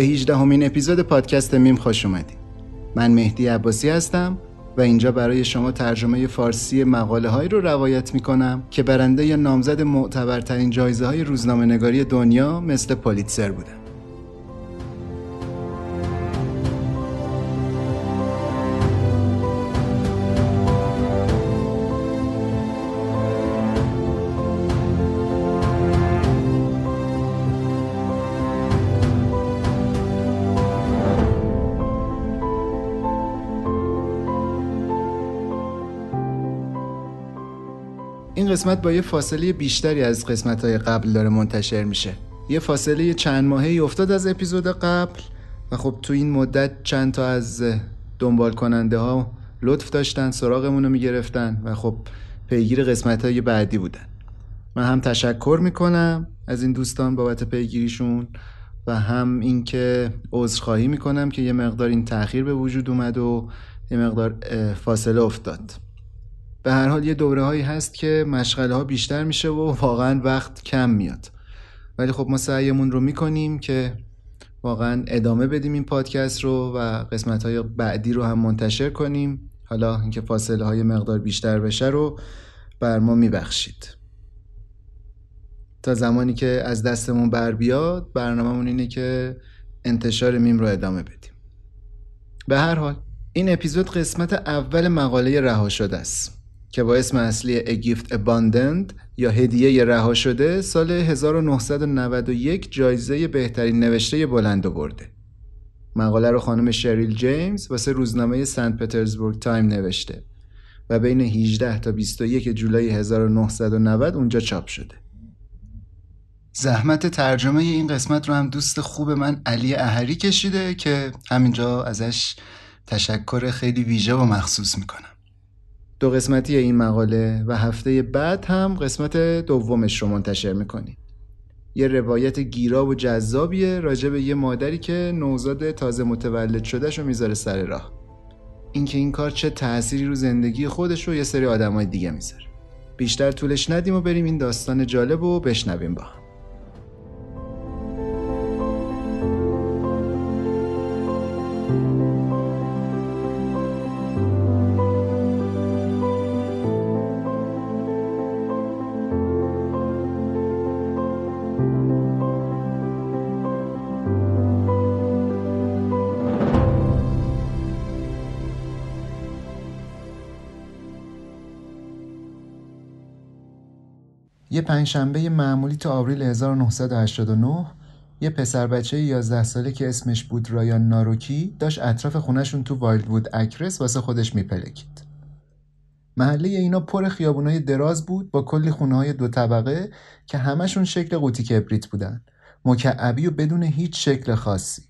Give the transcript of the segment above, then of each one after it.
به 18 همین اپیزود پادکست میم خوش اومدید من مهدی عباسی هستم و اینجا برای شما ترجمه فارسی مقاله هایی رو روایت می کنم که برنده یا نامزد معتبرترین جایزه های روزنامه نگاری دنیا مثل پولیتسر بودن. قسمت با یه فاصله بیشتری از قسمت های قبل داره منتشر میشه. یه فاصله چند ماهی افتاد از اپیزود قبل و خب تو این مدت چند تا از دنبال کننده ها لطف داشتن سراغمون رو می‌گرفتن و خب پیگیر قسمت های بعدی بودن. من هم تشکر می‌کنم از این دوستان بابت پیگیریشون و هم اینکه عذرخواهی می‌کنم که یه مقدار این تاخیر به وجود اومد و یه مقدار فاصله افتاد. به هر حال یه دوره هایی هست که مشغله ها بیشتر میشه و واقعا وقت کم میاد. ولی خب ما سعیمون رو می‌کنیم که واقعا ادامه بدیم این پادکست رو و قسمت های بعدی رو هم منتشر کنیم. حالا اینکه فاصله های مقدار بیشتر بشه رو بر ما میبخشید. تا زمانی که از دستمون بر بیاد برنامهمون اینه که انتشار میم رو ادامه بدیم. به هر حال این اپیزود قسمت اول مقاله رها شده است. که با اسم اصلی Gift Abandoned یا هدیه رها شده سال 1991 جایزه بهترین نوشته بلند برده. مقاله رو خانم شریل جیمز واسه روزنامه سنت پترزبورگ تایم نوشته و بین 18 تا 21 جولای 1990 اونجا چاپ شده. زحمت ترجمه این قسمت رو هم دوست خوب من علی اهری کشیده که همینجا ازش تشکر خیلی ویژه و مخصوص می‌کنم. دو قسمتی این مقاله و هفته بعد هم قسمت دومش رو منتشر می‌کنیم. یه روایت گیرا و جذابیه راجع به یه مادری که نوزاد تازه متولد شدهش رو می‌ذاره سر راه. اینکه این کار چه تأثیری رو زندگی خودش رو یه سری آدمای دیگه می‌ذاره. بیشتر طولش ندیم و بریم این داستان جالب و بشنویم با هم. یه پنجشنبه معمولی تا آوریل 1989 یه پسر بچه 11 ساله که اسمش بود رایان ناروکی داشت اطراف خونشون تو وایلدوود اکرس واسه خودش میپلکید. محله اینا پر خیابونای دراز بود با کلی خونه های دو طبقه که همشون شکل قوطی کبریت بودن. مکعبی و بدون هیچ شکل خاصی.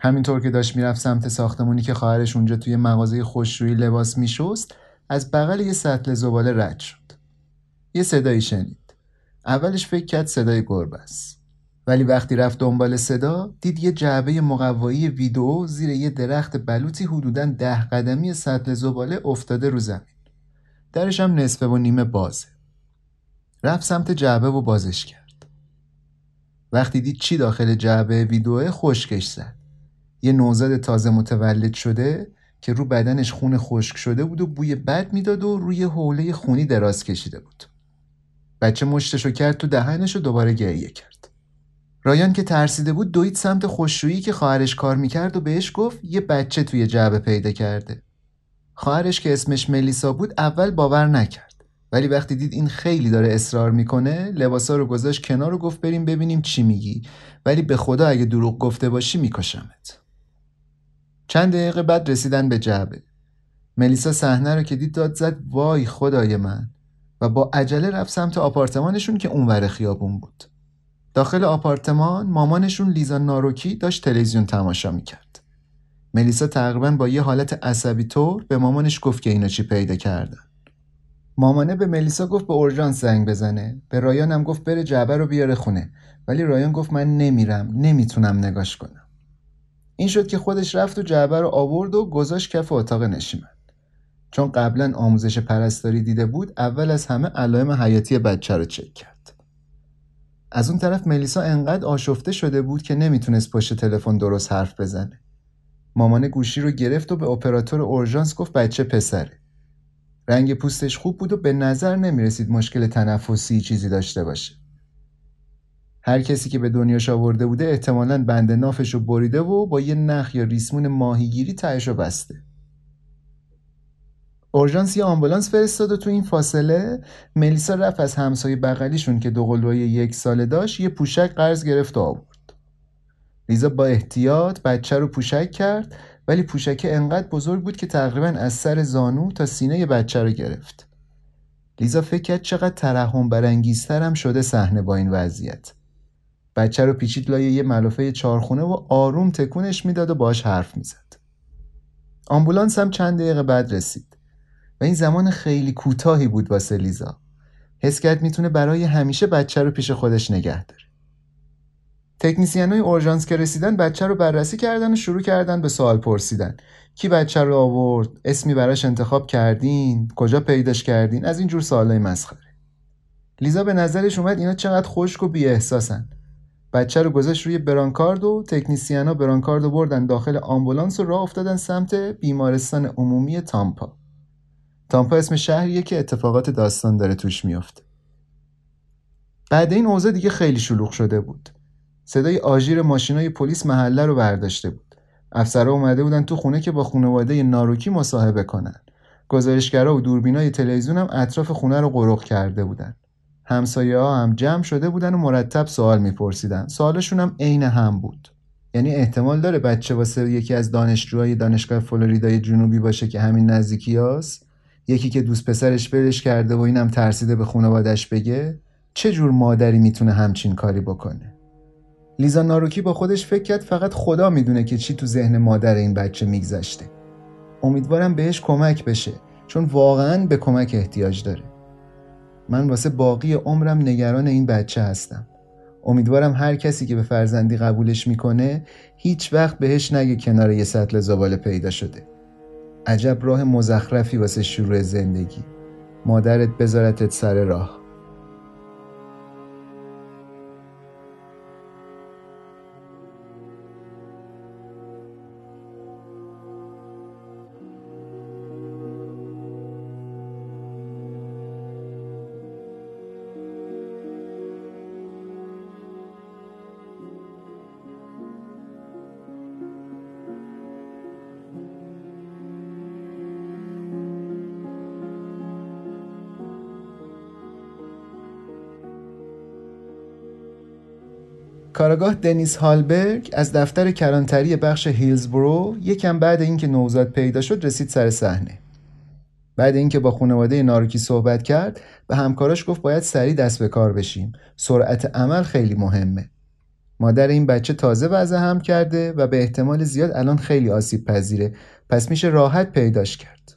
همینطور که داشت می‌رفت سمت ساختمونی که خواهرش اونجا توی مغازه خوشرویی لباس میشست از بغل یه سطل زباله رد شد. یه صدایی شنید. اولش فکر کرد صدای گربه است. ولی وقتی رفت دنبال صدا دید یه جعبه مقوایی ویدئو زیر یه درخت بلوطی حدودا ده قدمی سطل زباله افتاده رو زمین. درش هم نصفه و نیمه بازه. رفت سمت جعبه و بازش کرد. وقتی دید چی داخل جعبه ویدئو خشکش زد. یه نوزاد تازه متولد شده که رو بدنش خون خشک شده بود و بوی بد می‌داد و روی حوله خونی دراز کشیده بود. بچه مشتشو کرد تو دهنش و دوباره گریه کرد رایان که ترسیده بود دوید سمت خوشرویی که خواهرش کار می‌کرد و بهش گفت یه بچه توی جعبه پیدا کرده. خواهرش که اسمش ملیسا بود اول باور نکرد. ولی وقتی دید این خیلی داره اصرار می‌کنه لباسا رو گذاشت کنار و گفت بریم ببینیم چی میگی ولی به خدا اگه دروغ گفته باشی میکشمت. چند دقیقه بعد رسیدن به جعبه. ملیسا صحنه رو که دید داد زد وای خدای من و با عجله رفت سمت آپارتمانشون که اونور خیابون بود. داخل آپارتمان مامانشون لیزا ناروکی داشت تلویزیون تماشا می‌کرد. ملیسا تقریبا با یه حالت عصبی طور به مامانش گفت که اینا چی پیدا کردن. مامانه به ملیسا گفت به اورژانس زنگ بزنه. به رایان هم گفت بره جعبه رو بیاره خونه. ولی رایان گفت من نمیرم، نمی‌تونم نگاش کنم. این شد که خودش رفت و جعبه رو آورد و گذاشت کف اتاق نشیمن. چون قبلا آموزش پرستاری دیده بود اول از همه علائم حیاتی بچه رو چک کرد. از اون طرف ملیسا انقدر آشفته شده بود که نمی‌تونست پشت تلفن درست حرف بزنه. مامان گوشی رو گرفت و به اپراتور اورژانس گفت بچه پسره. رنگ پوستش خوب بود و به نظر نمی‌رسید مشکل تنفسی چیزی داشته باشه. هر کسی که به دنیاش آورده بوده احتمالا بند نافش رو بریده و با یه نخ یا ریسمون ماهیگیری تهش رو بسته. اورژانس یه آمبولانس فرستاد و تو این فاصله. ملیسا رفت از همسایه بغلیشون که دو قلوهای یک ساله داشت یه پوشک قرض گرفت و آورد. لیزا با احتیاط بچه رو پوشک کرد ولی پوشک انقدر بزرگ بود که تقریبا از سر زانو تا سینه بچه رو گرفت. لیزا فکر کرد چقدر ترحم برانگیزتر هم شده صحنه با این وضعیت. بچه رو پیچید لای یه ملافه چارخونه و آروم تکونش می‌داد و باش حرف می‌زد. آمبولانس هم چند دقیقه بعد رسید. و این زمان خیلی کوتاهی بود واسه لیزا. حس کرد می‌تونه برای همیشه بچه رو پیش خودش نگه داره. تکنیسیان های اورژانس که رسیدن بچه رو بررسی کردن و شروع کردن به سوال پرسیدن. کی بچه رو آورد؟ اسمی براش انتخاب کردین؟ کجا پیداش کردین؟ از این جور سوالای مسخره. لیزا به نظرش اومد اینا چقدر خشک و بی احساسن بچه رو گذاشت روی برانکارد و تکنیسیانا برانکارد رو بردن داخل آمبولانس و راه افتادن سمت بیمارستان عمومی تامپا. تامپا اسم شهریه که اتفاقات داستان داره توش میافته بعد این اوضاع دیگه خیلی شلوغ شده بود. صدای آژیر ماشینای پلیس محله رو برداشته بود. افسرها اومده بودن تو خونه که با خانواده ناروکی مصاحبه کنن. گزارشگرا و دوربینای تلویزیون هم اطراف خونه رو قرق کرده بودن. همسایه ها هم جمع شده بودن و مرتب سوال میپرسیدن. سوالشون هم عین هم بود. یعنی احتمال داره بچه واسه یکی از دانشجوهای دانشگاه فلوریدای جنوبی باشه که همین نزدیکی هست یکی که دوست پسرش برش کرده و اینم ترسیده به خانوادش بگه چه جور مادری می‌تونه همچین کاری بکنه؟ لیزا ناروکی با خودش فکر کرد فقط خدا می‌دونه که چی تو ذهن مادر این بچه میگذشته. امیدوارم بهش کمک بشه چون واقعا به کمک احتیاج داره. من واسه باقی عمرم نگران این بچه هستم. امیدوارم هر کسی که به فرزندی قبولش می‌کنه هیچ وقت بهش نگه کنار یه سطل زباله پیدا شده. عجب راه مزخرفی واسه شروع زندگی. مادرت بذارتت سر راه. کاراگاه دنیس هالبرگ از دفتر کلانتری بخش هیلزبرو یکم بعد اینکه نوزاد پیدا شد رسید سر صحنه. بعد اینکه با خانواده ناروکی صحبت کرد به همکاراش گفت باید سریع دست به کار بشیم. سرعت عمل خیلی مهمه. مادر این بچه تازه وضع هم کرده و به احتمال زیاد الان خیلی آسیب پذیره پس میشه راحت پیداش کرد.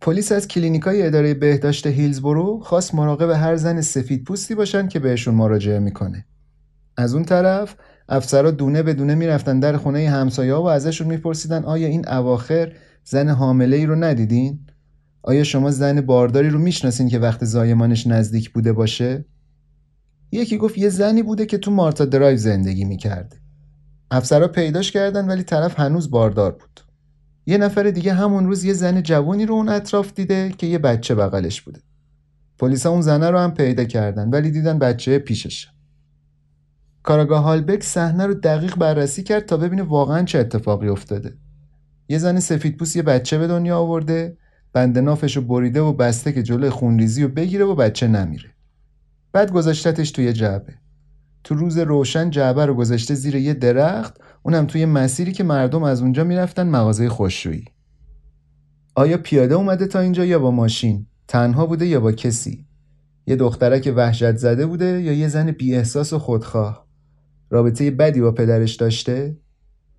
پلیس از کلینیکای اداره بهداشت هیلزبرو خواست مراقب هر زن سفید پوستی باشن که بهشون مراجعه می‌کنه. از اون طرف افسرا دونه به دونه می‌رفتن در خونه همسایه و ازشون میپرسیدن آیا این اواخر زن حامله ای رو ندیدین؟ آیا شما زن بارداری رو می‌شناسین که وقت زایمانش نزدیک بوده باشه؟ یکی گفت یه زنی بوده که تو مارتا درایو زندگی می‌کرده. افسرا پیداش کردن ولی طرف هنوز باردار بود. یه نفر دیگه همون روز یه زن جوانی رو اون اطراف دیده که یه بچه بغلش بوده. پلیسا اون زنه رو هم پیدا کردن ولی دیدن بچه پیششه. کاراگاه هالبک صحنه رو دقیق بررسی کرد تا ببینه واقعا چه اتفاقی افتاده. یه زن سفیدپوست یه بچه به دنیا آورده، بند نافش رو بریده و بسته که جلوی خونریزی رو بگیره و بچه نمیره. بعد گذاشتتش توی جعبه. تو روز روشن جعبه رو گذاشته زیر یه درخت، اونم توی مسیری که مردم از اونجا می‌رفتن مغازه خوششویی. آیا پیاده اومده تا اینجا یا با ماشین؟ تنها بوده یا با کسی؟ یه دخترک وحشت زده بوده یا یه زن بی احساس و خودخواه؟ رابطه بدی با پدرش داشته؟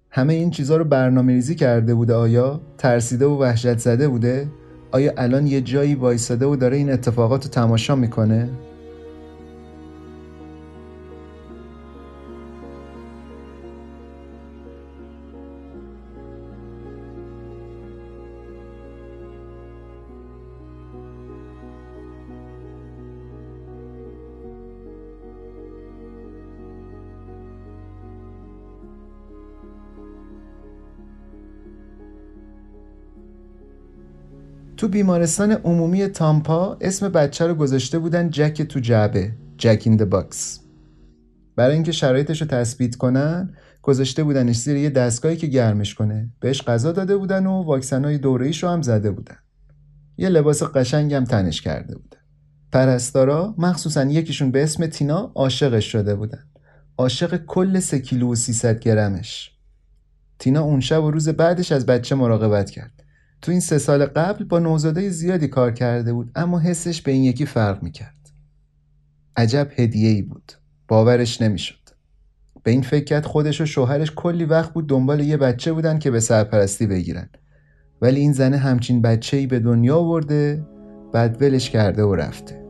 همه این چیزها رو برنامه ریزی کرده بوده آیا؟ ترسیده و وحشت زده بوده؟ آیا الان یه جایی وایساده و داره این اتفاقات رو تماشا می‌کنه؟ تو بیمارستان عمومی تامپا اسم بچه رو گذاشته بودن جک تو جعبه Jack in Box. برای اینکه شرایطش رو تثبیت کنن گذاشته بودنش زیر یه دستگاهی که گرمش کنه. بهش غذا داده بودن و واکسنای دوره رو هم زده بودن. یه لباس قشنگ هم تنش کرده بودن. پرستارا مخصوصا یکیشون به اسم تینا عاشقش شده بودن. عاشق کل سه کیلو و 300 گرمش. تینا اون شب و روز بعدش از بچه مراقبت کرد. تو این سه سال قبل با نوزاده زیادی کار کرده بود اما حسش به این یکی فرق می‌کرد. عجب هدیه ای بود. باورش نمی‌شد. به این فکر کرد خودش و شوهرش کلی وقت بود دنبال یه بچه بودن که به سرپرستی بگیرن. ولی این زنه همچین بچه ای به دنیا آورده بعد ولش کرده و رفته.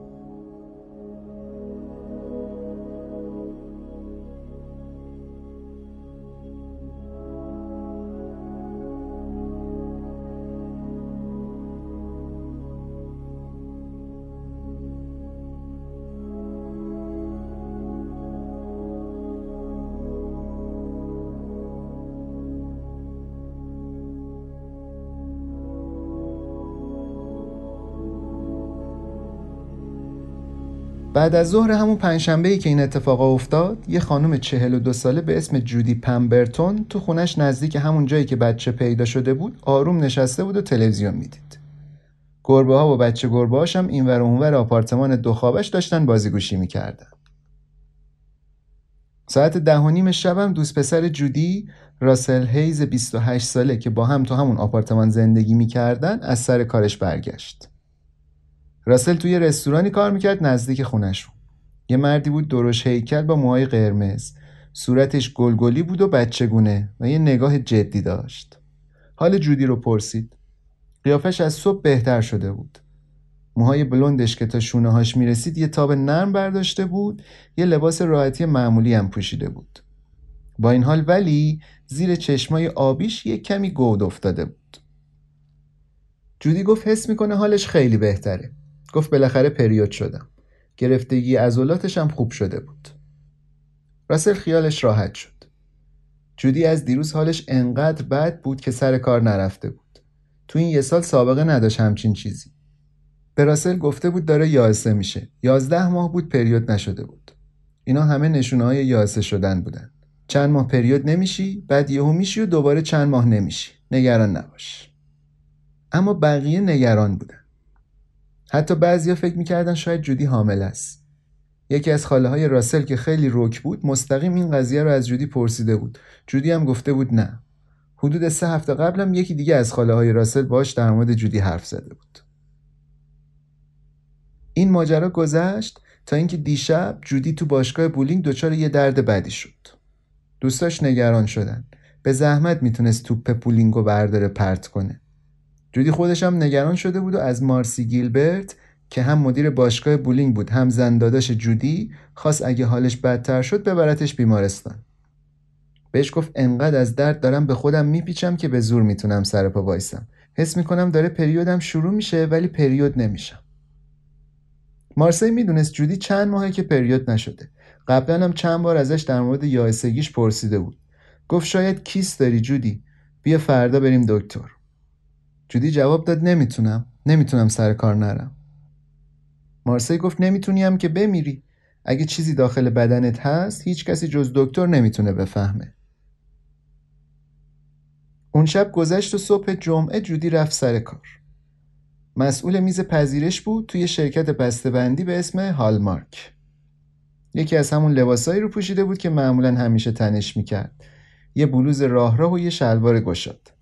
بعد از ظهر همون پنجشنبه ای که این اتفاق افتاد یه خانم چهل و دو ساله به اسم جودی پمبرتون تو خونش نزدیک همون جایی که بچه پیدا شده بود آروم نشسته بود و تلویزیون می‌دید. گربه ها و بچه گربه هاشم این ور اونور آپارتمان دو خوابش داشتن بازیگوشی می‌کردن. ساعت ده و نیم شبم دوست پسر جودی راسل هیز 28 ساله که با هم تو همون آپارتمان زندگی می‌کردن از سر کارش برگشت. راسل توی رستورانی کار می‌کرد نزدیک خونشون یه مردی بود درش هیکل با موهای قرمز. صورتش گلگلی بود و بچگونه و یه نگاه جدی داشت. حال جودی رو پرسید. قیافش از صبح بهتر شده بود. موهای بلندش که تا شونه هاش می‌رسید یه تاب نرم برداشته بود یه لباس راحتی معمولی هم پوشیده بود. با این حال ولی زیر چشمای آبیش یه کمی گود افتاده بود. جودی گفت حس می‌کنه حالش خیلی بهتره. گفت بالاخره پریود شدم. گرفتگی عضلاتش هم خوب شده بود. راسل خیالش راحت شد. جودی از دیروز حالش انقدر بد بود که سر کار نرفته بود. تو این یه سال سابقه نداشت همچین چیزی. به راسل گفته بود داره یاسه میشه. یازده ماه بود پریود نشده بود. اینا همه نشونه های یاسه شدن بودن. چند ماه پریود نمیشی بعد یهو میشی و دوباره چند ماه نمیشی. نگران نباش. اما بقیه نگران بودن. حتی بعضیا فکر می‌کردن شاید جودی حامل است. یکی از خاله های راسل که خیلی روک بود مستقیم این قضیه رو از جودی پرسیده بود. جودی هم گفته بود نه. حدود سه هفته قبلم یکی دیگه از خاله های راسل باش در مورد جودی حرف زده بود. این ماجرا گذشت تا اینکه دیشب جودی تو باشگاه بولینگ دچار یه درد بدی شد. دوستاش نگران شدن. به زحمت می‌تونست توپ بولینگو برداره پرت کنه. جودی خودش هم نگران شده بود و از مارسی گیلبرت که هم مدیر باشگاه بولینگ بود هم زنداداش جودی خواست اگه حالش بدتر شد ببرتش بیمارستان. بهش گفت انقدر از درد دارم به خودم میپیچم که به زور می‌تونم سر پا وایسم. حس می‌کنم داره پریودم شروع میشه ولی پریود نمیشم. مارسی می‌دونست جودی چند ماهه که پریود نشده. قبلا هم چند بار ازش در مورد یائسگیش پرسیده بود. گفت شاید کیس داری جودی؟ بیا فردا بریم دکتر. جودی جواب داد نمی‌تونم. نمی‌تونم سر کار نرم. مارسی گفت نمی‌تونی هم که بمیری. اگه چیزی داخل بدنت هست هیچ کسی جز دکتر نمی‌تونه بفهمه. اون شب گذشت و صبح جمعه جودی رفت سر کار. مسئول میز پذیرش بود توی شرکت بسته‌بندی به اسم هالمارک. یکی از همون لباسایی رو پوشیده بود که معمولا همیشه تنش می‌کرد. یه بلوز راه راه و یه شلوار گشاد.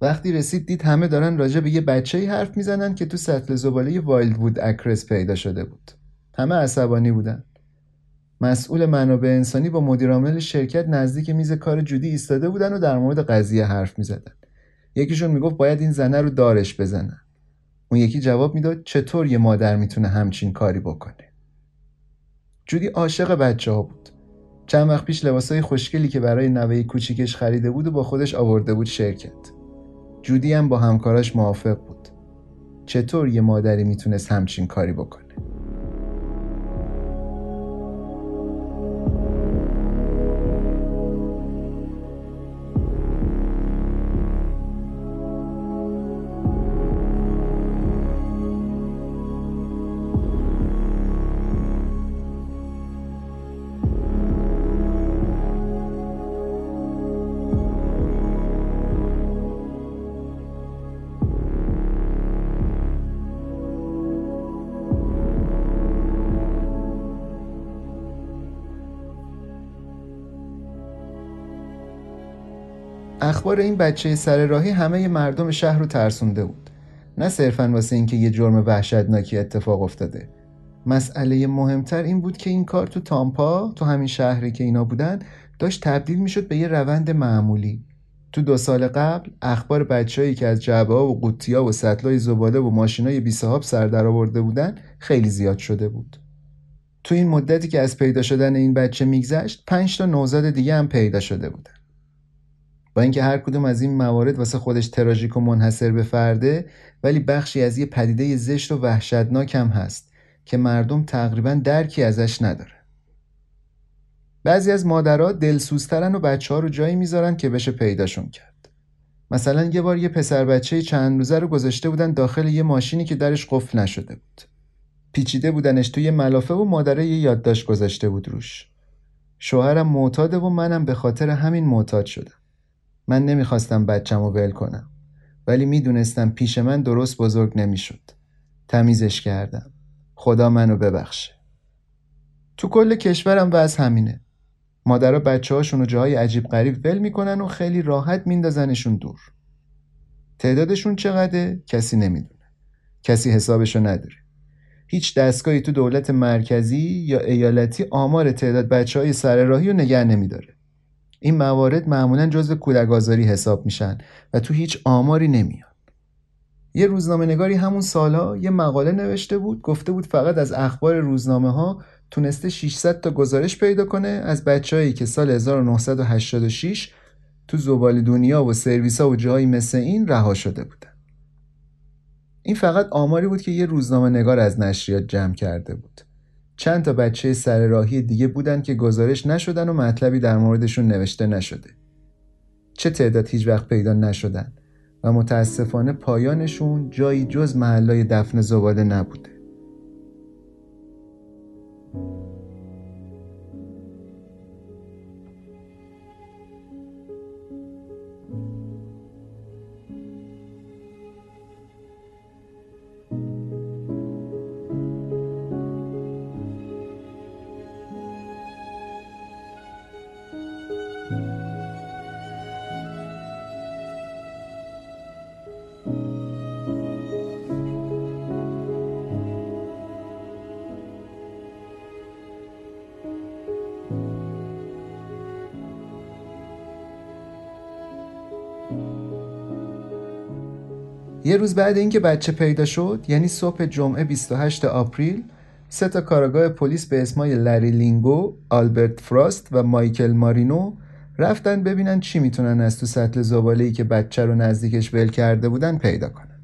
وقتی رسید دید همه دارن راجع به یه بچه حرف می‌زنن که تو سطل زباله وایلد وود اکرس پیدا شده بود. همه عصبانی بودن. مسئول منابع انسانی با مدیرعامل شرکت نزدیک میز کار جودی ایستاده بودن و در مورد قضیه حرف می‌زدن. یکیشون می‌گفت باید این زنه رو دارش بزنن. اون یکی جواب می‌داد چطور یه مادر می‌تونه همچین کاری بکنه. جودی عاشق بچه ها بود. چند وقت پیش لباسای خوشگلی که برای نوه کوچیکش خریده بود و با خودش آورده بود شرکت. جودی هم با همکاراش موافق بود. چطور یه مادری می‌تونست همچین کاری بکنه؟ اخبار این بچه سر راهی همه مردم شهر رو ترسونده بود. نه صرفا واسه اینکه یه جرم وحشتناکی اتفاق افتاده. مسئله مهمتر این بود که این کار تو تامپا تو همین شهری که اینا بودن داشت تبدیل می‌شد به یه روند معمولی. تو دو سال قبل اخبار بچههایی که از جعبه ها و قوطی و سطلای زباله و ماشینای بی صاحب سر در آورده بودن خیلی زیاد شده بود. تو این مدتی که از پیدا شدن این بچه میگذشت پنج تا نوزاد دیگه هم پیدا شده بودن. با اینکه هر کدوم از این موارد واسه خودش تراژیک و منحصر به فرده ولی بخشی از یه پدیده زشت و وحشتناک هم هست که مردم تقریبا درکی ازش نداره. بعضی از مادرها دلسوزترن و بچه ها رو جایی می‌ذارن که بشه پیداشون کرد. مثلا یه بار یه پسر بچه چند روزه رو گذاشته بودن داخل یه ماشینی که درش قفل نشده بود. پیچیده بودنش توی ملافه و مادره یه یادداشت گذاشته بود روش. شوهرم معتاده و منم به خاطر همین معتاد شدم. من نمی‌خواستم بچم رو ول کنم. ولی می‌دونستم پیش من درست بزرگ نمی‌شد. تمیزش کردم. خدا منو ببخشه. تو کل کشورم وضع همینه. مادرها بچه هاشون رو جاهای عجیب غریب ول می‌کنن و خیلی راحت میندازنشون دور. تعدادشون چقدره؟ کسی نمی‌دونه. کسی حسابشو نداره. هیچ دستگاهی تو دولت مرکزی یا ایالتی آمار تعداد بچه های سر راهی رو نگه نمیداره. این موارد معمولا جزو کودکآزاری حساب میشن و تو هیچ آماری نمیان یه روزنامه نگاری همون سالا یه مقاله نوشته بود گفته بود فقط از اخبار روزنامه ها تونسته 600 تا گزارش پیدا کنه از بچههایی که سال 1986 تو زبال دنیا و سرویس ها و جایی مثل این رها شده بودن. این فقط آماری بود که یه روزنامه نگار از نشریات جمع کرده بود. چند تا بچه سر راهی دیگه بودن که گزارش نشدن و مطلبی در موردشون نوشته نشده. چه تعداد هیچ وقت پیدا نشدن و متاسفانه پایانشون جایی جز محلای دفن زباله نبوده. روز بعد اینکه بچه پیدا شد یعنی صبح جمعه 28 آپریل سه تا کاراگاه پلیس به اسمای لری لینگو، آلبرت فراست و مایکل مارینو رفتن ببینن چی می‌تونن از تو سطل زباله که بچه رو نزدیکش ول کرده بودن پیدا کنن.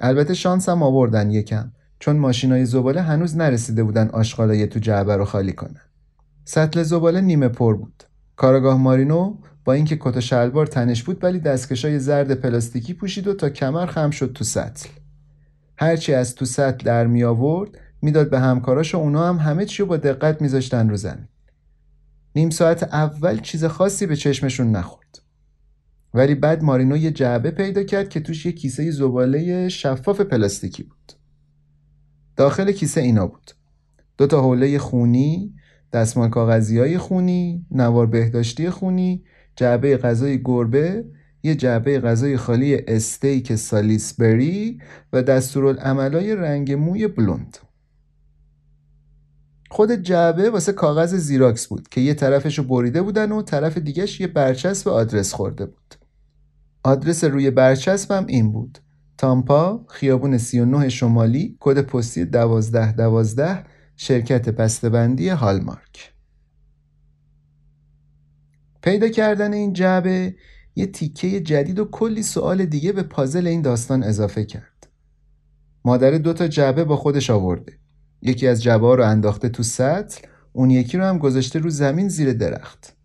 البته شانس هم آوردن یکم چون ماشینای زباله هنوز نرسیده بودن آشغالای تو جعبه رو خالی کنن. سطل زباله نیمه پر بود. کاراگاه مارینو با اینکه کت و شلوار تنش بود ولی دستکشای زرد پلاستیکی پوشید و تا کمر خم شد تو سطل. هرچی از تو سطل در می آورد می‌داد به همکاراش و اونا هم همه چی با دقت میذاشتن رو زمین. نیم ساعت اول چیز خاصی به چشمشون نخورد. ولی بعد مارینو یه جعبه پیدا کرد که توش یه کیسه زباله شفاف پلاستیکی بود. داخل کیسه اینا بود. دو تا حوله خونی، دستمال کاغذی های خونی، نوار بهداشتی خونی، جعبه غذای گربه، یه جعبه غذای خالی استیک سالیسبری و دستورالعملای رنگ موی بلوند. خود جعبه واسه کاغذ زیراکس بود که یه طرفش رو بریده بودن و طرف دیگهش یه برچسب آدرس خورده بود. آدرس روی برچسب هم این بود. تامپا، خیابون 39 شمالی، کد پستی 1212 شرکت بسته‌بندی هالمارک. پیدا کردن این جعبه یه تیکه جدید و کلی سوال دیگه به پازل این داستان اضافه کرد. مادر دو تا جعبه با خودش آورده. یکی از جبا رو انداخته تو سطل اون یکی رو هم گذاشته رو زمین زیر درخت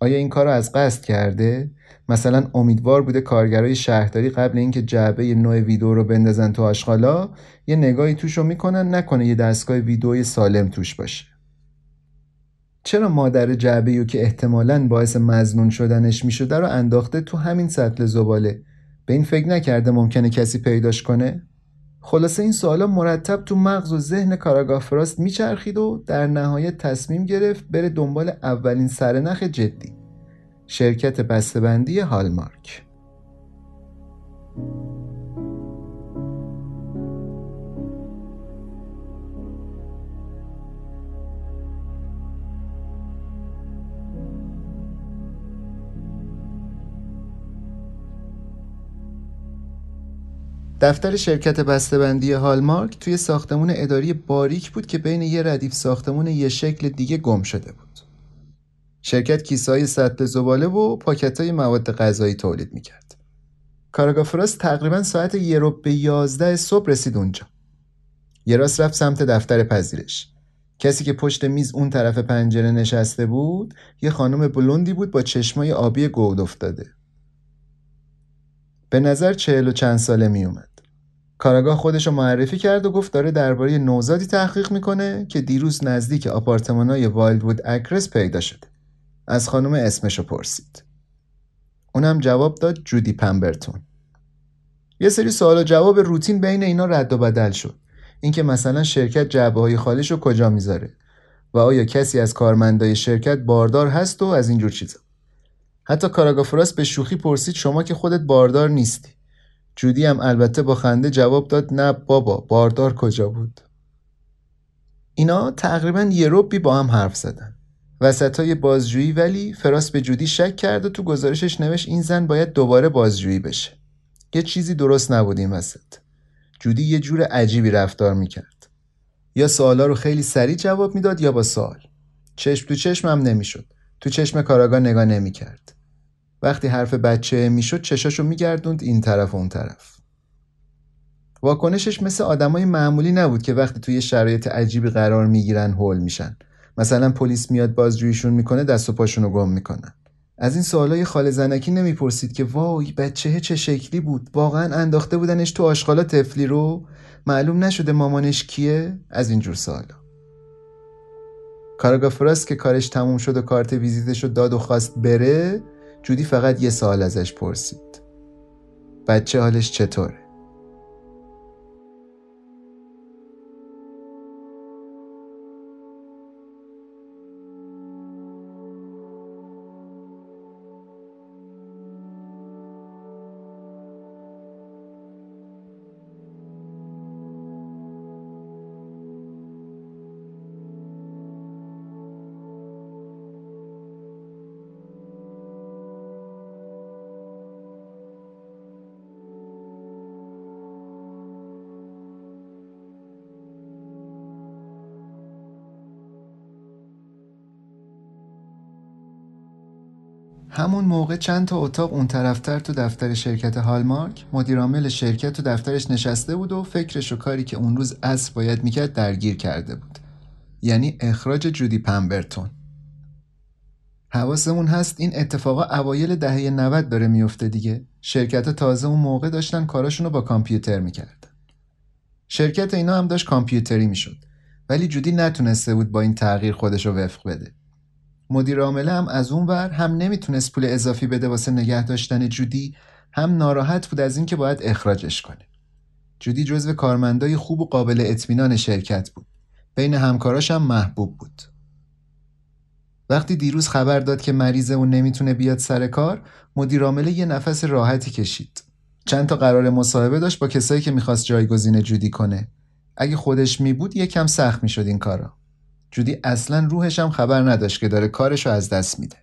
آیا این کار رو از قصد کرده مثلا امیدوار بوده کارگرای شهرداری قبل اینکه جعبه نوع ویدیو رو بندازن تو آشغالا یه نگاهی توش رو می‌کنن نکنه یه دستگاه ویدئوی سالم توش باشه چرا مادر جعبه که احتمالا باعث مزنون شدنش می‌شده رو انداخته تو همین سطل زباله؟ به این فکر نکرده ممکنه کسی پیداش کنه؟ خلاصه این سوالا مرتب تو مغز و ذهن کاراگاه فراست میچرخید و در نهایت تصمیم گرفت بره دنبال اولین سرنخ جدی. شرکت بسته‌بندی هالمارک. دفتر شرکت بسته‌بندی هالمارک توی ساختمون اداری باریک بود که بین یه ردیف ساختمون یه شکل دیگه گم شده بود. شرکت کیسای سطل زباله و پاکتای مواد غذایی تولید می‌کرد. کاراگاه فراست تقریبا ساعت یه رو به یازده صبح رسید اونجا. یه راست رفت سمت دفتر پذیرش. کسی که پشت میز اون طرف پنجره نشسته بود یه خانم بلوندی بود با چشمای آبی گود افتاده. به نظر چهل و چند ساله می اومد. کاراگاه خودش رو معرفی کرد و گفت داره درباره نوزادی تحقیق می‌کنه که دیروز نزدیک آپارتمانای وایلدوود اکرس پیدا شده. از خانم اسمشو پرسید. اونم جواب داد جودی پمبرتون. یه سری سوال و جواب روتین بین اینا رد و بدل شد. اینکه مثلا شرکت جعبه های خالش رو کجا می‌ذاره و آیا کسی از کارمندای شرکت باردار هست و از اینجور چیزا. حتی کاراگافراس به شوخی پرسید شما که خودت باردار نیستی. جودی هم البته با خنده جواب داد نه بابا باردار کجا بود؟ اینا تقریبا یه روبی با هم حرف زدن. وسط های بازجویی ولی فراس به جودی شک کرد و تو گزارشش نوشت این زن باید دوباره بازجویی بشه. یه چیزی درست نبود این وسط. جودی یه جور عجیبی رفتار می‌کرد. یا سوالا رو خیلی سریع جواب می‌داد یا با سوال. چشم تو چشم هم نمی‌شد. تو چشم کاراگاه نگاه نمی‌کرد. وقتی حرف بچه می‌شد چشاشو میگردوند این طرف و اون طرف. واکنشش مثل آدمای معمولی نبود که وقتی توی شرایط عجیبی قرار می‌گیرن هول میشن. مثلا پلیس میاد بازجوییشون می‌کنه دست و پاشونو گم می‌کنن. از این سوالای خاله زنکی نمی‌پرسید که وای بچه چه شکلی بود؟ واقعا انداخته بودنش تو آشغالا تفلی رو؟ معلوم نشده مامانش کیه؟ از اینجور سوالا. کارگاه فراست که کارش تموم شد و کارت ویزیتش رو داد و خواست بره جودی فقط یه سوال ازش پرسید بچه حالش چطوره؟ موقع چند تا اتاق اون طرفتر تو دفتر شرکت هالمارک مدیرعامل شرکت تو دفترش نشسته بود و فکرش و کاری که اون روز اصر باید می‌کرد درگیر کرده بود. یعنی اخراج جودی پمبرتون. حواسمون هست این اتفاقا اوایل دهه 90 داره میفته دیگه. شرکت تازه اون موقع داشتن کاراشونو با کامپیوتر می‌کردن. شرکت اینا هم داشت کامپیوتری می‌شد. ولی جودی نتونسته بود با این تغییر خودش رو وفق بده. مدیر عامله هم از اون ور هم نمی‌تونست پول اضافی بده واسه نگه داشتن جودی هم ناراحت بود از اینکه باید اخراجش کنه. جودی جزو کارمندای خوب و قابل اطمینان شرکت بود. بین همکاراش هم محبوب بود. وقتی دیروز خبر داد که مریضه و نمی‌تونه بیاد سر کار مدیر عامله یه نفس راحتی کشید. چند تا قرار مصاحبه داشت با کسایی که می‌خواست جایگزین جودی کنه. اگه خودش می بود یکم سخت می‌شد این کارا. جودی اصلا روحش هم خبر نداشت که داره کارشو از دست میده.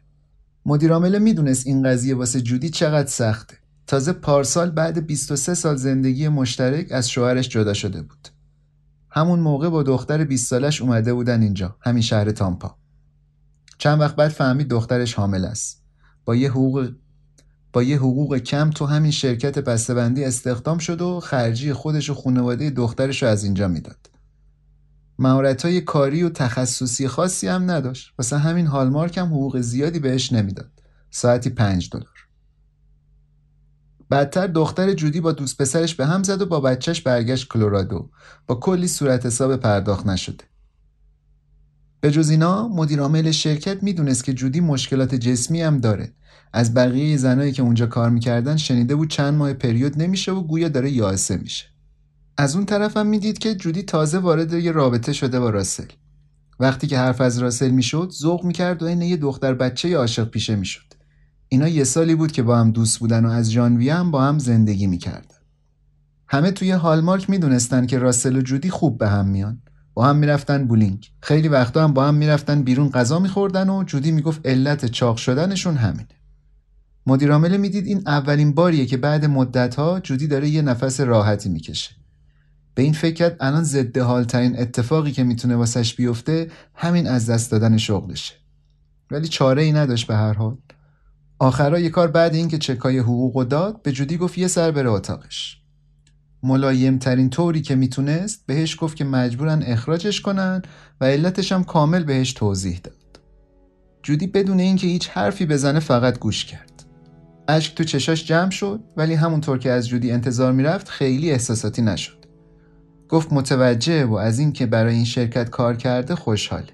مدیر عامل می‌دونست این قضیه واسه جودی چقدر سخته. تازه پارسال بعد 23 سال زندگی مشترک از شوهرش جدا شده بود. همون موقع با دختر 20 سالش اومده بودن اینجا همین شهر تامپا. چند وقت بعد فهمید دخترش حامل است. با یه حقوق با یه حقوق کم تو همین شرکت بسته‌بندی استخدام شد و خرجی خودش و خانواده دخترش رو از اینجا می‌داد. های کاری و تخصصی خاصی هم نداشت. واسه همین هالمارک هم حقوق زیادی بهش نمی‌داد. ساعتی پنج دلار. بعدتر دختر جودی با دوست پسرش به هم زد و با بچهش برگشت کلرادو با کلی صورت حساب پرداخت نشده. به جز اینا مدیرعامل شرکت می‌دونست که جودی مشکلات جسمی هم داره از بقیه زنایی که اونجا کار می‌کردن شنیده بود چند ماه پریود نمیشه و گویا داره یائسه میشه از اون طرف هم می‌دید که جودی تازه وارد یه رابطه شده با راسل. وقتی که حرف از راسل می‌شد ذوق می‌کرد و این یه دختر بچه عاشق پیشه می‌شد. اینا یه سالی بود که با هم دوست بودن و از ژانویه هم با هم زندگی می‌کردن. همه توی هالمارک می‌دونستن که راسل و جودی خوب به هم میان. با هم می‌رفتن بولینگ. خیلی وقتا هم با هم می‌رفتن بیرون غذا میخوردن و جودی می‌گفت علت چاق شدنشون همینه. مدیرعامل می‌دید این اولین باریه که بعد مدتها جودی داره یه نفس راحتی می‌کشه. به این فکر کرد الان ضد حالترین اتفاقی که می‌تونه واسش بیفته همین از دست دادن شغلشه ولی چاره ای نداشت به هر حال. آخرا یه کار بعد اینکه چکای حقوق داد به جودی گفت یه سر بره اتاقش. ملایم ترین طوری که می‌تونست بهش گفت که مجبورن اخراجش کنن و علتش هم کامل بهش توضیح داد. جودی بدون اینکه هیچ حرفی بزنه فقط گوش کرد. اشک تو چشاش جمع شد ولی همونطور که از جودی انتظار می‌رفت خیلی احساساتی نشد. گفت متوجه و از اینکه برای این شرکت کار کرده خوشحاله.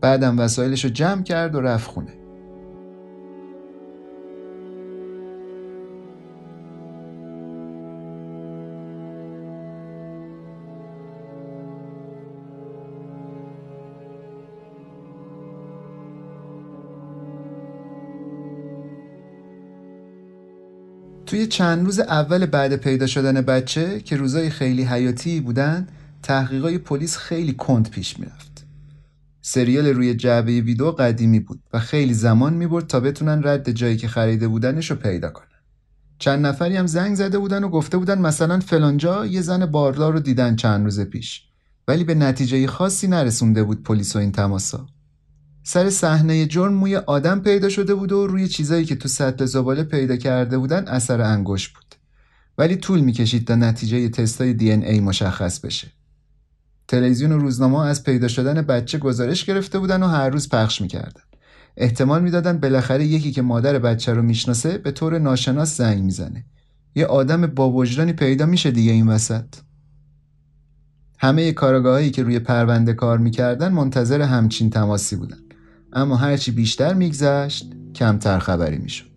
بعدم وسایلش رو جمع کرد و رفت خونه. توی چند روز اول بعد پیدا شدن بچه که روزای خیلی حیاتی بودن تحقیقای پلیس خیلی کند پیش می‌رفت. سریال روی جعبه ویدیو قدیمی بود و خیلی زمان می‌برد تا بتونن رد جایی که خریده بودنش رو پیدا کنن. چند نفری هم زنگ زده بودن و گفته بودن مثلا فلانجا یه زن باردار رو دیدن چند روز پیش. ولی به نتیجه خاصی نرسونده بود پلیس و این تماسا. سر صحنه جرم موی آدم پیدا شده بود و روی چیزایی که تو سطل زباله پیدا کرده بودن اثر انگشت بود. ولی طول می‌کشید تا نتیجه تستای دی ای مشخص بشه. تلویزیون و روزنامه از پیدا شدن بچه گزارش گرفته بودن و هر روز پخش می‌کردن. احتمال می‌دادن بالاخره یکی که مادر بچه رو می‌شناسه به طور ناشناس زنگ می‌زنه. یه آدم با وجدانی پیدا میشه دیگه این وسط. همه کارگاهایی که روی پرونده کار می‌کردن منتظر همچین تماسی بودن. اما هرچی بیشتر میگذشت کمتر خبری می‌شد.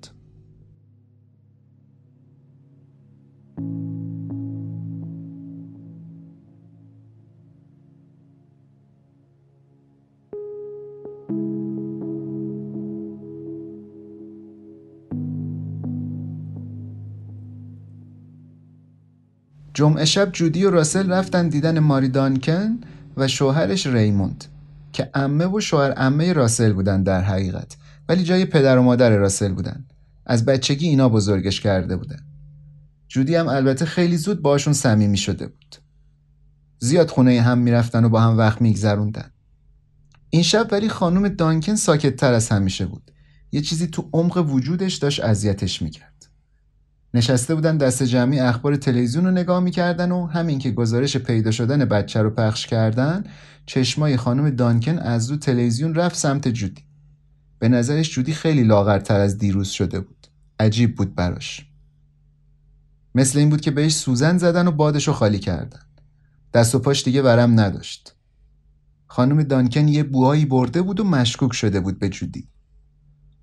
جمعه شب جودی و راسل رفتن دیدن ماری دانکن و شوهرش ریموند. که امه و شوهر امه راسل بودن در حقیقت ولی جای پدر و مادر راسل بودن. از بچگی اینا بزرگش کرده بودن. جودی هم البته خیلی زود باشون صمیمی شده بود. زیاد خونه هم می‌رفتن و با هم وقت میگذروندن. این شب ولی خانم دانکن ساکت تر از همیشه بود. یه چیزی تو عمق وجودش داشت اذیتش می‌کرد. نشسته بودن دست جمعی اخبار تلویزیون رو نگاه می‌کردن و همین که گزارش پیدا شدن بچه رو پخش کردن چشمای خانم دانکن از رو تلویزیون رفت سمت جودی. به نظرش جودی خیلی لاغرتر از دیروز شده بود. عجیب بود براش. مثل این بود که بهش سوزن زدن و بادش رو خالی کردن. دست و پاش دیگه ورم نداشت. خانم دانکن یه بوهایی برده بود و مشکوک شده بود به جودی.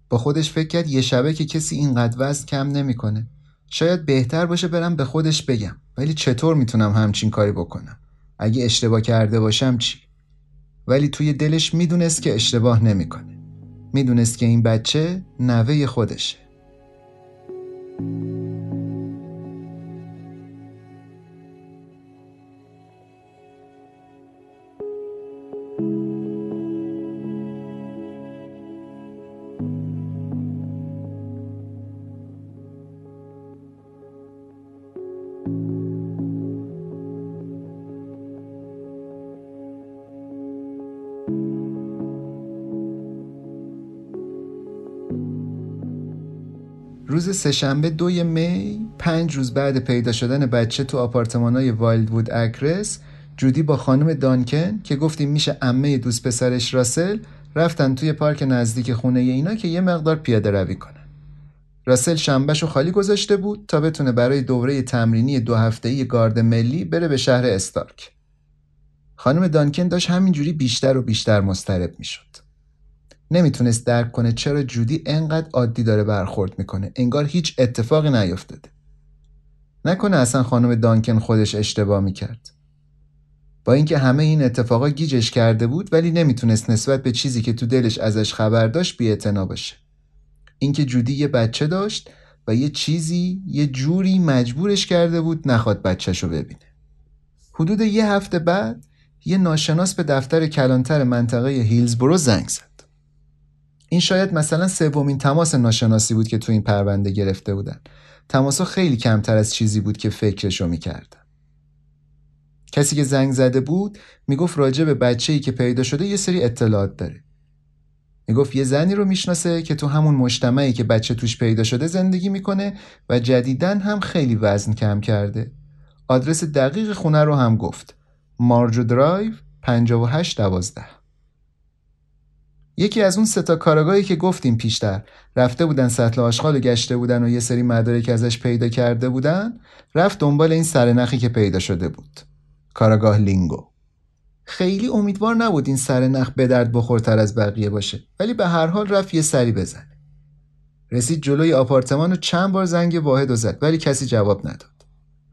با خودش فکر کرد یه شبه که کسی اینقدر وزن کم نمی‌کنه. شاید بهتر باشه برم به خودش بگم. ولی چطور می‌تونم همچین کاری بکنم؟ اگه اشتباه کرده باشم چی؟ ولی توی دلش می‌دونست که اشتباه نمی‌کنه. می‌دونست که این بچه نوه خودشه. سهشنبه دوی می پنج روز بعد پیدا شدن بچه تو آپارتمانای وایلدوود اکرس جودی با خانم دانکن که گفتیم میشه امه دوست پسرش راسل رفتن توی پارک نزدیک خونه اینا که یه مقدار پیاده روی کنن. راسل شنبهشو خالی گذاشته بود تا بتونه برای دوره تمرینی دو هفته‌ای گارد ملی بره به شهر استارک. خانم دانکن داشت همینجوری بیشتر و بیشتر مسترب می‌شد. نمی‌تونست درک کنه چرا جودی انقدر عادی داره برخورد می‌کنه. انگار هیچ اتفاقی نیفتاده. نکنه اصلا خانم دانکن خودش اشتباه می‌کرد. با اینکه همه این اتفاقا گیجش کرده بود ولی نمی‌تونست نسبت به چیزی که تو دلش ازش خبر داشت بی باشه. اینکه جودی یه بچه داشت و یه چیزی یه جوری مجبورش کرده بود نخواد بچهش رو ببینه. حدود یه هفته بعد یه ناشناس به دفتر کلانتر منطقه هیلزبرو زنگ زد. این شاید مثلا سومین تماس ناشناسی بود که تو این پرونده گرفته بودن. تماسا خیلی کمتر از چیزی بود که فکرشو می‌کردن. کسی که زنگ زده بود می‌گفت راجع به بچه ای که پیدا شده یه سری اطلاعات داره. می‌گفت یه زنی رو می‌شناسه که تو همون مجتمعی که بچه توش پیدا شده زندگی می‌کنه و جدیدن هم خیلی وزن کم کرده. آدرس دقیق خونه رو هم گفت. مارجو درایو 58 دوازده. یکی از اون سه تا کاراگاهی که گفتیم پیشتر. رفته بودن سطل آشغال گشته بودن و یه سری مدارک ازش پیدا کرده بودن رفت دنبال این سرنخی که پیدا شده بود. کاراگاه لینگو. خیلی امیدوار نبود این سرنخ به درد بخورتر از بقیه باشه ولی به هر حال رفت یه سری بزنه. رسید جلوی آپارتمان و چند بار زنگ واحد رو زد ولی کسی جواب نداد.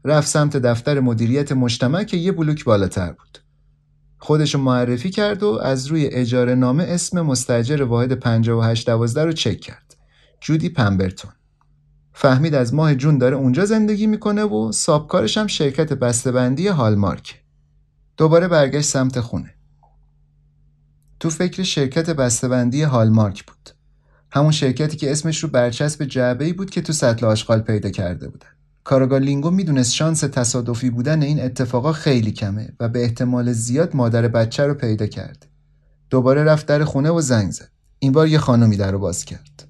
رفت سمت دفتر مدیریت مجتمع که یه بلوک بالاتر بود. خودشو معرفی کرد و از روی اجاره نامه اسم مستجر واحد 5812 رو چک کرد. جودی پمبرتون. فهمید از ماه جون داره اونجا زندگی می‌کنه و سابکارش هم شرکت بسته‌بندی هالمارک. دوباره برگشت سمت خونه. تو فکر شرکت بسته‌بندی هالمارک بود. همون شرکتی که اسمش رو برچسب جعبه‌ای بود که تو سطل آشغال پیدا کرده بودن. کاراگاه لینگو می‌دونست شانس تصادفی بودن این اتفاقا خیلی کمه و به احتمال زیاد مادر بچه رو پیدا کرد. دوباره رفت در خونه و زنگ زد. این بار یه خانمی در رو باز کرد.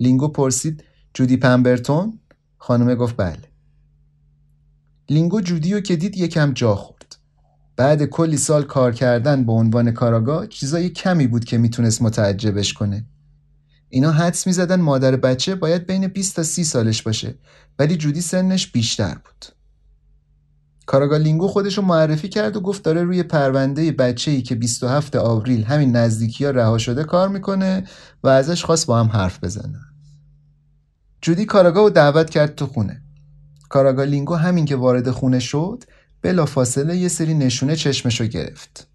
لینگو پرسید جودی پمبرتون؟ خانمه گفت بله. لینگو جودی رو که دید یکم جا خورد. بعد کلی سال کار کردن به عنوان کاراگاه چیزای کمی بود که می‌تونست متعجبش کنه. اینا حدس می‌زدن مادر بچه باید بین 20 تا 30 سالش باشه ولی جودی سنش بیشتر بود. کاراگاه لینگو خودشو معرفی کرد و گفت داره روی پرونده بچه ای که 27 آوریل همین نزدیکی ها رها شده کار می‌کنه و ازش خواست با هم حرف بزنن. جودی کاراگاه رو دعوت کرد تو خونه. کاراگاه لینگو همین که وارد خونه شد بلافاصله یه سری نشونه چشمشو گرفت.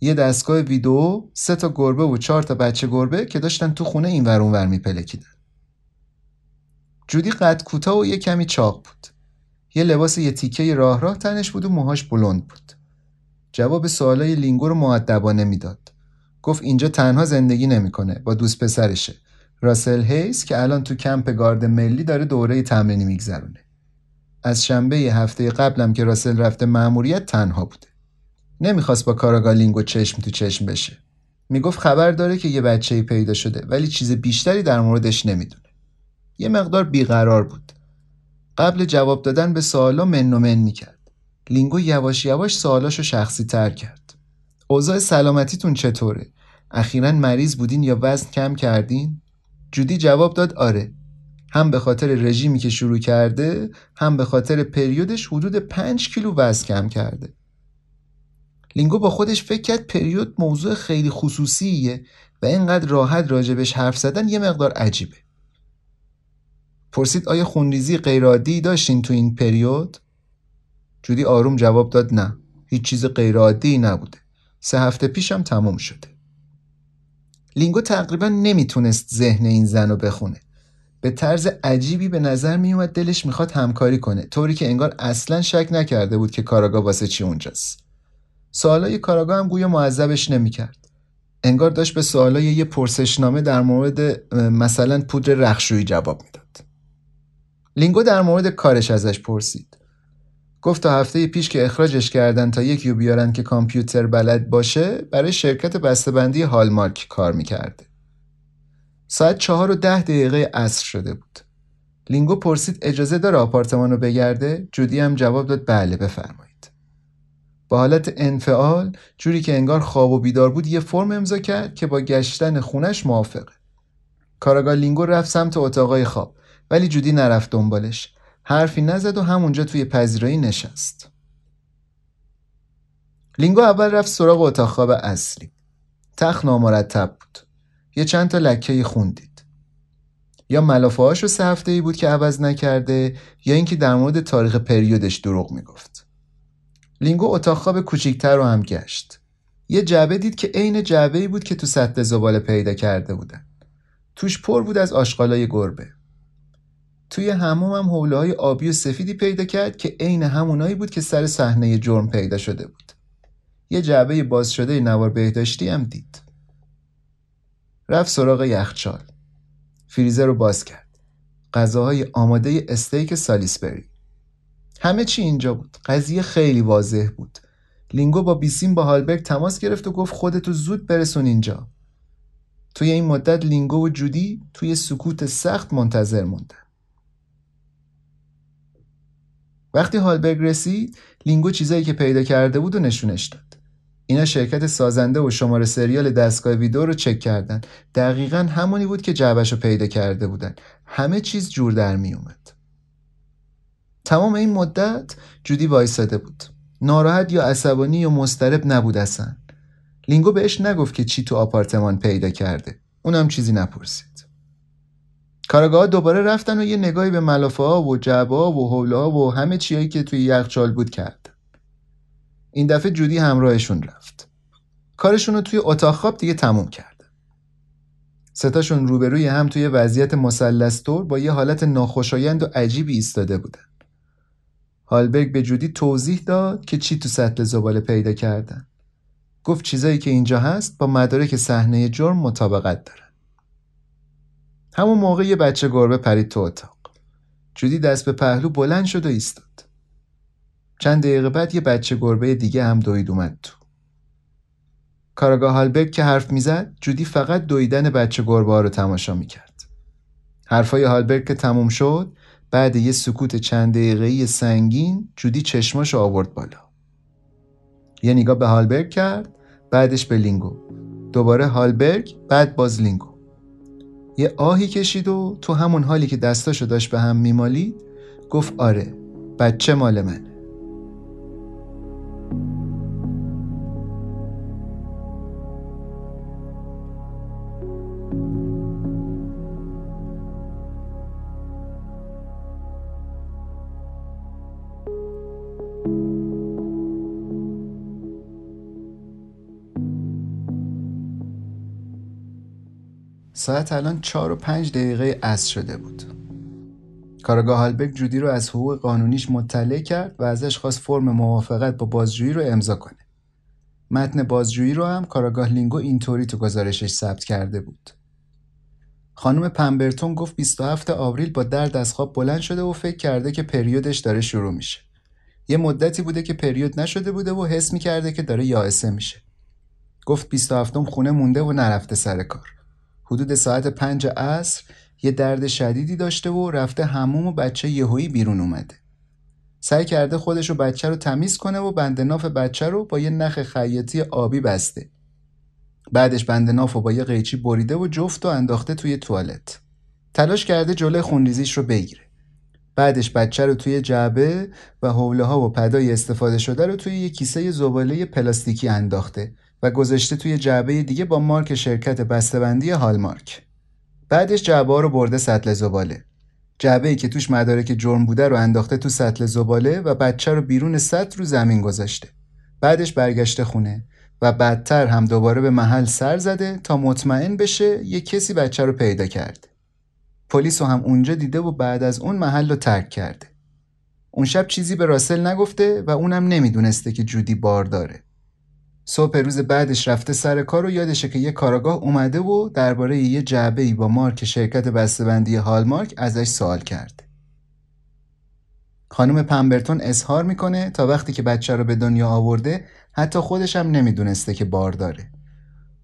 یه دستگاه ویدیو سه تا گربه و چهار تا بچه گربه که داشتن تو خونه این ور اون ور میپلکیدن. جودی قد کوتاه و یه کمی چاق بود. یه لباس یه تیکه راه راه تنش بود و موهاش بلند بود. جواب سوالای لینگو رو مؤدبانه می‌داد. گفت اینجا تنها زندگی نمی‌کنه با دوست پسرشه. راسل هیس که الان تو کمپ گارد ملی داره دوره تمرینی میگذرونه. از شنبه هفته قبلم که راسل رفته مأموریت تنها بوده. نمی‌خواست با کاراگالینگو چشم تو چشم بشه می‌گفت خبر داره که یه بچه پیدا شده ولی چیز بیشتری در موردش نمی‌دونه. یه مقدار بیقرار بود. قبل جواب دادن به سوالا من و من می‌کرد. لینگو یواش یواش سوالاشو شخصی تر کرد. اوضاع سلامتیتون چطوره؟ اخیرا مریض بودین یا وزن کم کردین؟ جودی جواب داد آره. هم به خاطر رژیمی که شروع کرده هم به خاطر پریودش حدود 5 کیلو وزن کم کرده. لینگو با خودش فکر کرد پریود موضوع خیلی خصوصیه و اینقدر راحت راجع بهش حرف زدن یه مقدار عجیبه. پرسید آیا خونریزی غیرعادی داشتین تو این پریود؟ جودی آروم جواب داد نه. هیچ چیز غیرعادی نبوده. سه هفته پیشم تموم شده. لینگو تقریبا نمی‌تونست ذهن این زن رو بخونه. به طرز عجیبی به نظر میومد دلش می‌خواد همکاری کنه طوری که انگار اصلا شک نکرده بود که کاراگاه واسه چی اونجاست. سوالای کاراگاه هم گویا معذبش نمی‌کرد. انگار داشت به سوالای یه پرسشنامه در مورد مثلا پودر رخشویی جواب می‌داد. لینگو در مورد کارش ازش پرسید. گفت تا هفته پیش که اخراجش کردن تا یکیو بیارن که کامپیوتر بلد باشه برای شرکت بسته‌بندی هالمارک کار می‌کرده. ساعت چهار و ده دقیقه عصر شده بود. لینگو پرسید اجازه داره آپارتمان رو بگرده؟ جودی هم جواب داد بله بفرمایید. با حالت انفعال جوری که انگار خواب و بیدار بود یه فرم امضا کرد که با گشتن خونش موافقه. کاراگاه لینگو رفت سمت اتاقای خواب ولی جودی نرفت دنبالش. حرفی نزد و همونجا توی پذیرایی نشست. لینگو اول رفت سراغ اتاق خواب اصلی. تخت نامرتب بود. یه چند تا لکه خون دید. یا ملافه هاشو سه هفته ای بود که عوض نکرده یا اینکه در مورد تاریخ پریودش دروغ می‌گفت. لینگو اتاق خواب کوچیکتر رو هم گشت. یه جعبه دید که عین جعبه ای بود که تو سطح زباله پیدا کرده بودن. توش پر بود از آشغالای گربه. توی هموم هم حوله های آبی و سفیدی پیدا کرد که عین همونایی بود که سر صحنه جرم پیدا شده بود. یه جعبه باز شده نوار بهداشتی هم دید. رفت سراغ یخچال. فریزر رو باز کرد. غذاهای آماده استیک سالیسبری. همه چی اینجا بود. قضیه خیلی واضح بود. لینگو با بیسیم با هالبرگ تماس گرفت و گفت خودتو زود برسون اینجا. توی این مدت لینگو و جودی توی سکوت سخت منتظر موندن. وقتی هالبرگ رسید لینگو چیزایی که پیدا کرده بود رو نشونش داد. اینا شرکت سازنده و شماره سریال دستگاه ویدیو رو چک کردن. دقیقا همونی بود که جعبش رو پیدا کرده بودن. همه چیز جور در می اومد. تمام این مدت جودی وایساده بود. ناراحت یا عصبانی یا مضطرب نبود اصلا. لینگو بهش نگفت که چی تو آپارتمان پیدا کرده. اونم چیزی نپرسید. کارگاه دوباره رفتن و یه نگاهی به ملافه ها و جعبه ها و حوله ها و همه چیایی که توی یخچال بود کرد. این دفعه جودی همراهشون رفت. کارشون رو توی اتاق خواب دیگه تموم کرد. ستاشون روبروی هم توی وضعیت مسلستور با یه حالت ناخوشایند و عجیبی ایستاده بودن. هالبرگ به جودی توضیح داد که چی تو سطل زباله پیدا کردن. گفت چیزایی که اینجا هست با مدارک صحنه جرم مطابقت دارن. همون موقع یه بچه گربه پرید تو اتاق. جودی دست به پهلو بلند شد و ایستاد. چند دقیقه بعد یه بچه گربه دیگه هم دوید اومد تو. کاراگاه هالبرگ که حرف می‌زد جودی فقط دویدن بچه گربه ها رو تماشا می‌کرد. حرفای هالبرگ که تموم شد بعد یه سکوت چند دقیقه‌ای سنگین جودی چشماشو آورد بالا. یه نگاه به هالبرگ کرد بعدش به لینگو. دوباره هالبرگ بعد باز لینگو. یه آهی کشید و تو همون حالی که دستاشو داشت به هم میمالید گفت آره بچه مال منه. ساعت الان چهار و پنج دقیقه از شده بود. کارگاه هالبک جودی رو از حقوق قانونیش مطلع کرد و ازش خواست فرم موافقت با بازجویی رو امضا کنه. متن بازجویی رو هم کارگاه لینگو اینطوری تو گزارشش ثبت کرده بود. خانم پمبرتون گفت 27 آوریل با درد از خواب بلند شده و فکر کرده که پریودش داره شروع میشه. یه مدتی بوده که پریود نشده بوده و حس می‌کرده که داره یائسه میشه. گفت 27 خونه مونده و نرفته سر کار حدود ساعت پنج عصر یه درد شدیدی داشته و رفته هموم و بچه یهویی بیرون اومده. سعی کرده خودش و بچه رو تمیز کنه و بند ناف بچه رو با یه نخ خیاطی آبی بسته. بعدش بند ناف و با یه قیچی بریده و جفت و انداخته توی توالت. تلاش کرده جلوی خونریزیش رو بگیره. بعدش بچه رو توی جعبه و حوله ها و پدای استفاده شده رو توی یه کیسه زباله پلاستیکی انداخته. و گذاشته توی جعبه دیگه با مارک شرکت بسته‌بندی هالمارک. بعدش جعبه رو برده سطل زباله. جعبه ای که توش مدارک جرم بوده رو انداخته تو سطل زباله و بچه رو بیرون سطل رو زمین گذاشته. بعدش برگشته خونه و بعدتر هم دوباره به محل سر زده تا مطمئن بشه یه کسی بچه رو پیدا کرده. پلیس رو هم اونجا دیده و بعد از اون محل رو ترک کرده. اون شب چیزی به راسل نگفته و اونم نمی‌دونسته که جودی بار داره. صبح روز بعدش رفته سر کار و یادشه که یه کاراگاه اومده و درباره یه جعبه ای با مارک شرکت بسته‌بندی هالمارک ازش سوال کرده. خانم پمبرتون اظهار می‌کنه تا وقتی که بچه رو به دنیا آورده حتی خودش هم نمی‌دونسته که بار داره.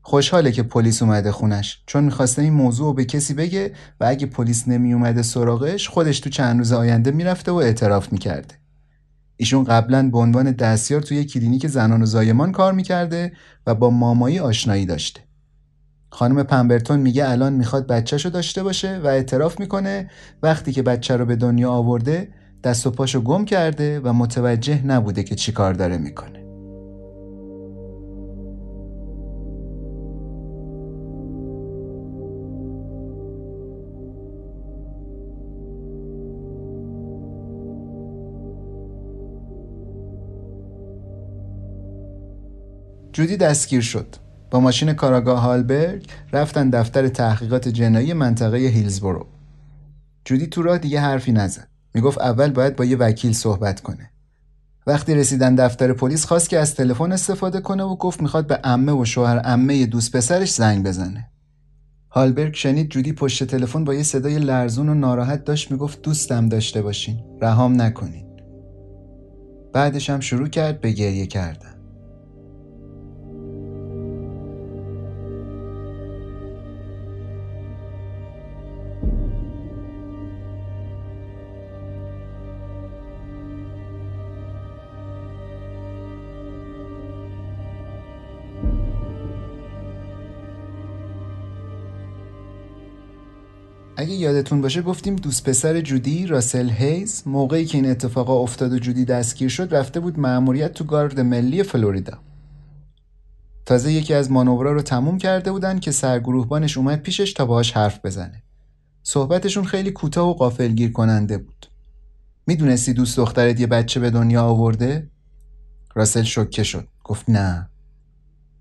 خوشحاله که پلیس اومده خونش چون می‌خواسته این موضوع رو به کسی بگه و اگه پلیس نمی اومده سراغش خودش تو چند روز آینده می‌رفته و اعتراف می‌کرده. ایشون قبلا به عنوان دستیار توی کلینیک زنان و زایمان کار می‌کرده و با مامایی آشنایی داشته. خانم پمبرتون میگه الان می‌خواد بچهشو داشته باشه و اعتراف می‌کنه وقتی که بچه رو به دنیا آورده دست و پاشو گم کرده و متوجه نبوده که چی کار داره می‌کنه. جودی دستگیر شد. با ماشین کاراگاه هالبرگ رفتن دفتر تحقیقات جنایی منطقه هیلزبورو. جودی تو راه دیگه حرفی نزد. می‌گفت اول باید با یه وکیل صحبت کنه. وقتی رسیدن دفتر پلیس خواست که از تلفن استفاده کنه و گفت می‌خواد به عمه و شوهر عمه دوست پسرش زنگ بزنه. هالبرگ شنید جودی پشت تلفن با یه صدای لرزون و ناراحت داشت می‌گفت دوستم داشته باشین. رهام نکنین. بعدش هم شروع کرد به گریه کردن. اگه یادتون باشه گفتیم دوست پسر جودی راسل هیز موقعی که این اتفاقا افتاد و جودی دستگیر شد رفته بود مأموریت تو گارد ملی فلوریدا. تازه یکی از مانورا رو تموم کرده بودن که سرگروهبانش اومد پیشش تا باهاش حرف بزنه. صحبتشون خیلی کوتاه و قافلگیر کننده بود. می‌دونستی دوست دخترت یه بچه به دنیا آورده؟ راسل شوکه شد. گفت نه.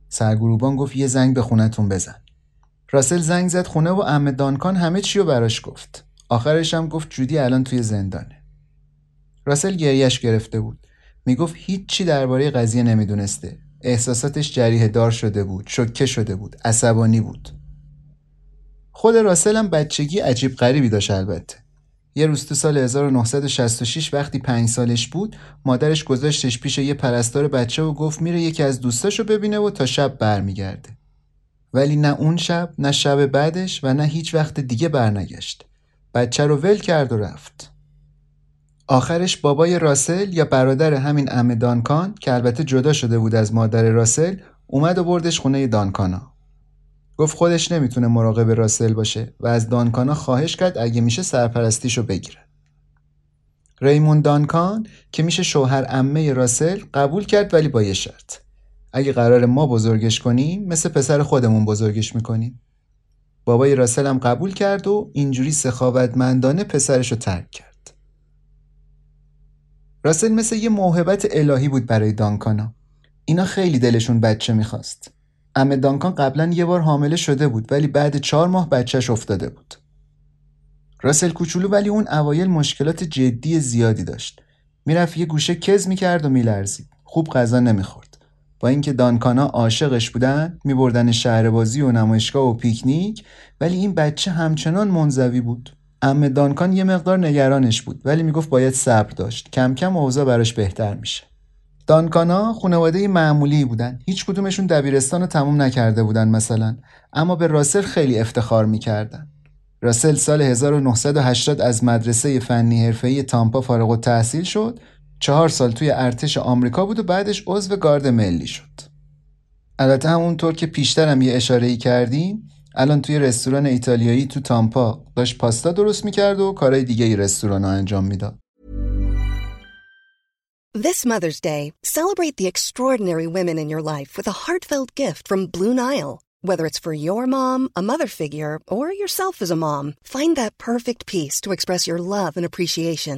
سرگروهبان گفت یه زنگ به خونتون بزن. راسل زنگ زد خونه و ام دانکان همه چی رو براش گفت. آخرش هم گفت جودی الان توی زندانه. راسل گریش گرفته بود. می‌گفت هیچی درباره قضیه نمی‌دونسته. احساساتش جریه دار شده بود شکه شده بود عصبانی بود. خود راسل هم بچگی عجیب غریبی داشت البته. یه روز تو سال 1966 وقتی پنج سالش بود مادرش گذاشتش پیش یه پرستار بچه و گفت میره یکی از دوستاشو ببینه و تا شب برمیگرده. ولی نه اون شب نه شب بعدش و نه هیچ وقت دیگه برنگشت. بچه رو ول کرد و رفت. آخرش بابای راسل یا برادر همین ام دانکان که البته جدا شده بود از مادر راسل اومد و بردش خونه دانکانا. گفت خودش نمی‌تونه مراقب راسل باشه و از دانکانا خواهش کرد اگه میشه سرپرستیشو بگیره. ریمون دانکان که میشه شوهر امه راسل قبول کرد ولی با یه شرط. اگه قرار ما بزرگش کنیم مثل پسر خودمون بزرگش می‌کنیم. بابای راسل هم قبول کرد و اینجوری سخاوتمندانه پسرش رو ترک کرد. راسل مثل یه موهبت الهی بود برای دانکانا. اینا خیلی دلشون بچه می‌خواست. ام دانکان قبلا یه بار حامله شده بود ولی بعد چهار ماه بچهش افتاده بود. راسل کوچولو ولی اون اوایل مشکلات جدی زیادی داشت. می‌رفت یه گوشه کز می‌کرد و میلرزید. خوب غذا نمی‌خورد. با اینکه دانکانا عاشقش بودن میبردن شهر بازی و نمایشگاه و پیکنیک ولی این بچه همچنان منزوی بود. ام دانکان یه مقدار نگرانش بود ولی می‌گفت باید صبر داشت. کم کم اوضاع براش بهتر میشه. دانکانا خانواده معمولی بودن. هیچ کدومشون دبیرستان رو تموم نکرده بودن مثلا اما به راسل خیلی افتخار می‌کردن. راسل سال 1980 از مدرسه فنی حرفه‌ای تامپا فارغ و تحصیل شد چهار سال توی ارتش آمریکا بود و بعدش عضو گارد ملی شد البته همونطور که پیشترم یه اشاره ای کردیم الان توی رستوران ایتالیایی تو تامپا داشت پاستا درست می‌کرد و کارهای دیگه ای رستوران ها انجام می‌داد This Mother's Day, celebrate the extraordinary women in your life with a heartfelt gift from Blue Nile. Whether it's for your mom, a mother figure, or yourself as a mom, find that perfect piece to express your love and appreciation.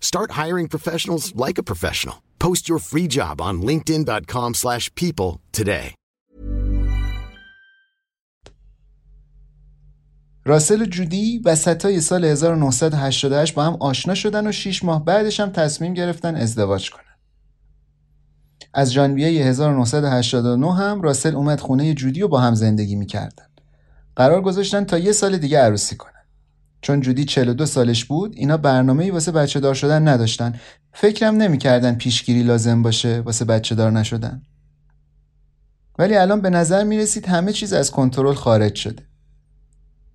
Start hiring professionals like a professional. Post your free job on linkedin.com/people today. راسل جودی وسطای سال 1988 با هم آشنا شدن و 6 ماه بعدش هم تصمیم گرفتن ازدواج کنن. از ژانویه 1989 هم راسل اومد خونه جودی و با هم زندگی می‌کردن. قرار گذاشتن تا یه سال دیگه عروسی کنن. چون جودی 42 سالش بود اینا برنامه‌ای واسه بچه دار شدن نداشتن. فکرم نمی‌کردن پیشگیری لازم باشه واسه بچه دار نشدن. ولی الان به نظر می‌رسید همه چیز از کنترل خارج شده.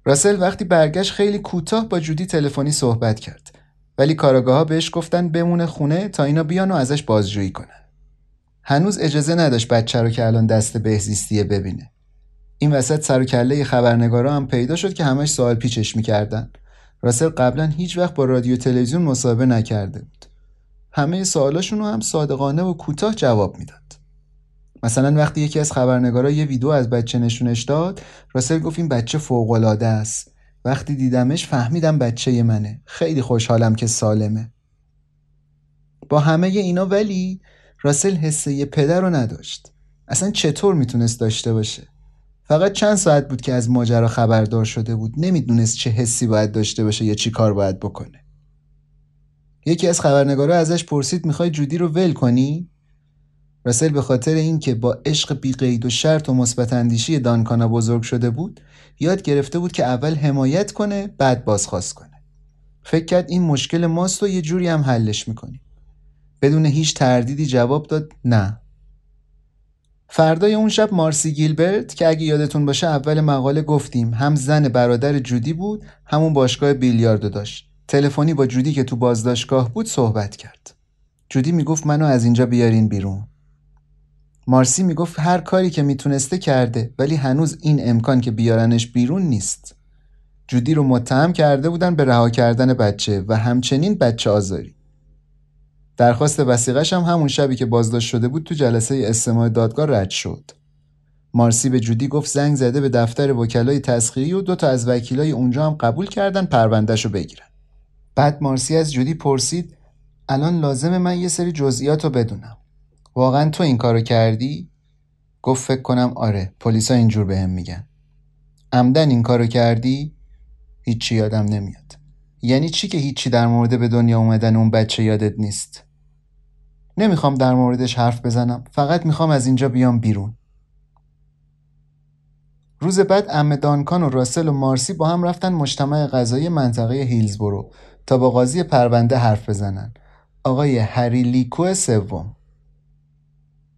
راسل وقتی برگشت خیلی کوتاه با جودی تلفنی صحبت کرد. ولی کاراگاه ها بهش گفتن بمونه خونه تا اینا بیان و ازش بازجویی کنن. هنوز اجازه نداشت بچه رو که الان دست بهزیستیه ببینه. این وسط سر و کله خبرنگارا هم پیدا شد که همش سوال پیچش می‌کردن. راسل قبلا هیچ وقت با رادیو تلویزیون مصاحبه نکرده بود. همه سوالاشون رو هم صادقانه و کوتاه جواب می‌داد. مثلا وقتی یکی از خبرنگارا یه ویدیو از بچه نشونش داد، راسل گفت این بچه فوق‌العاده است. وقتی دیدمش فهمیدم بچه منه. خیلی خوشحالم که سالمه. با همه اینا ولی راسل حسه یه پدر رو نداشت. اصلا چطور می‌تونست داشته باشه؟ فقط چند ساعت بود که از ماجرا خبردار شده بود نمی‌دونست چه حسی باید داشته باشه یا چی کار باید بکنه. یکی از خبرنگارا ازش پرسید می‌خوای جودی رو ول کنی؟ راسل به خاطر اینکه با عشق بیقید و شرط و مثبت اندیشی دانکانا بزرگ شده بود یاد گرفته بود که اول حمایت کنه بعد بازخواست کنه. فکر کرد این مشکل ماست و یه جوری هم حلش می‌کنیم. بدون هیچ تردیدی جواب داد نه. فردای اون شب مارسی گیلبرت که اگه یادتون باشه اول مقاله گفتیم هم زن برادر جودی بود همون باشگاه بیلیاردو داشت. تلفنی با جودی که تو بازداشتگاه بود صحبت کرد. جودی می‌گفت منو از اینجا بیارین بیرون. مارسی می‌گفت هر کاری که می‌تونسته کرده ولی هنوز این امکان که بیارنش بیرون نیست. جودی رو متهم کرده بودن به رها کردن بچه و همچنین بچه آزاری. درخواست وسیقش هم همون شبی که بازداشت شده بود تو جلسه استماع دادگاه رد شد. مارسی به جودی گفت زنگ زده به دفتر وکلای تسخیری و دو تا از وکیلای اونجا هم قبول کردن پروندهشو بگیرن. بعد مارسی از جودی پرسید الان لازم من یه سری جزئیات رو بدونم. واقعا تو این کارو کردی؟ گفت فکر کنم آره پلیسا اینجور بهم به میگن. عمدن این کارو کردی؟ هیچی یادم نمیاد. یعنی چی که هیچی در مورد به دنیا اومدن اون بچه یادت نیست نمی‌خوام در موردش حرف بزنم. فقط می‌خوام از اینجا بیام بیرون. روز بعد ام دانکان و راسل و مارسی با هم رفتن مجتمع غذایی منطقه هیلزبرو تا با قاضی پرونده حرف بزنن. آقای هری لیکو سوم.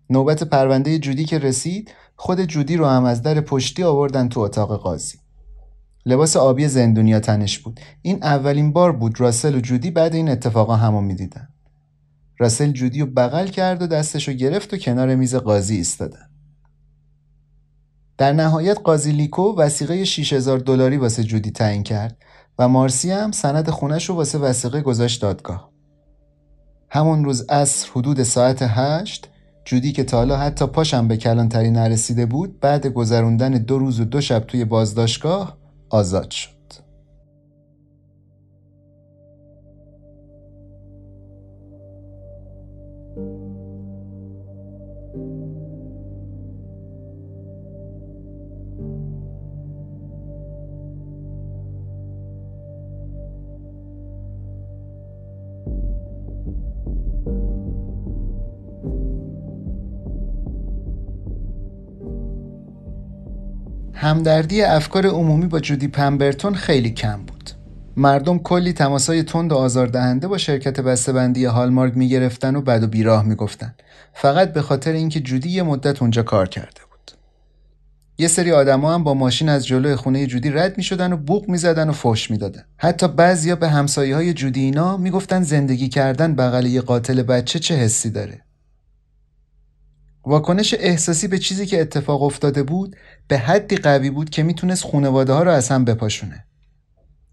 نوبت پرونده جودی که رسید خود جودی رو هم از در پشتی آوردن تو اتاق قاضی. لباس آبی زندونیا تنش بود. این اولین بار بود راسل و جودی بعد این اتفاقا همو می‌دیدن. راسل جودی رو بغل کرد و دستشو گرفت و کنار میز قاضی ایستادن در نهایت قاضی لیکو وسیقه 6000 دلاری واسه جودی تعیین کرد و مارسی هم سند خونش رو واسه وسیقه گذاشت دادگاه. همون روز عصر حدود ساعت هشت جودی که تا حالا حتی پاشم به کلانتری نرسیده بود بعد گذروندن دو روز و دو شب توی بازداشتگاه آزاد شد. همدردی افکار عمومی با جودی پمبرتون خیلی کم بود. مردم کلی تماسای تند و آزاردهنده با شرکت بسته‌بندی هالمارک می‌گرفتن و بعد و بیراه می‌گفتن فقط به خاطر اینکه جودی یه مدت اونجا کار کرده بود. یه سری آدما هم با ماشین از جلوی خونه جودی رد می‌شدن و بوق می‌زدن و فحش می‌دادن. حتی بعضیا به همسایه های جودی اینا می‌گفتن زندگی کردن بغل یه قاتل بچه چه حسی داره. واکنش احساسی به چیزی که اتفاق افتاده بود به حدی قوی بود که می‌تونست خانواده ها رو از هم بپاشونه.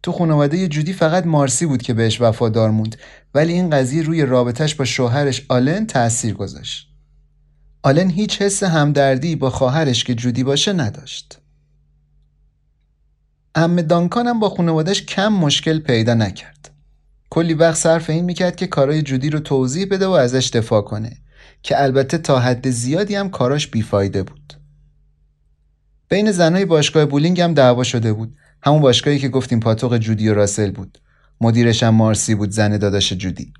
تو خانواده جودی فقط مارسی بود که بهش وفادار موند ولی این قضیه روی رابطش با شوهرش آلن تأثیر گذاشت. آلن هیچ حس همدردی با خواهرش که جودی باشه نداشت. ام دانکان با خانوادش کم مشکل پیدا نکرد. کلی وقت صرف این می‌کرد که کارای جودی رو توضیح بده و ازش دفاع کنه که البته تا حد زیادی هم کاراش بیفایده بود. بین زنای باشگاه بولینگ هم دعوا شده بود. همون باشگاهی که گفتیم پاتوق جودی و راسل بود. مدیرش هم مارسی بود زن داداش جودی.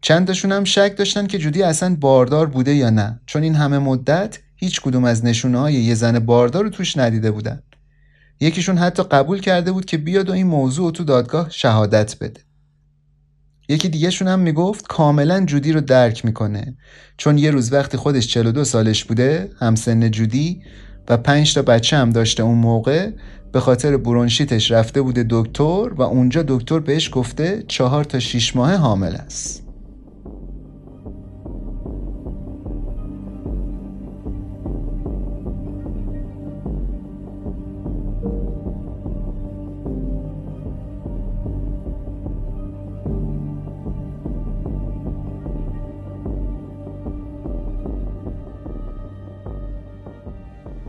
چندشون هم شک داشتن که جودی اصلا باردار بوده یا نه چون این همه مدت هیچ کدوم از نشونه های یه زن باردار رو توش ندیده بودن. یکیشون حتی قبول کرده بود که بیاد و این موضوع تو دادگاه شهادت بده. یکی دیگه شون هم می‌گفت کاملا جودی رو درک می‌کنه. چون یه روز وقتی خودش 42 سالش بوده همسن جودی و پنج تا بچه هم داشته اون موقع به خاطر برونشیتش رفته بوده دکتر و اونجا دکتر بهش گفته چهار تا شیش ماه حامل است.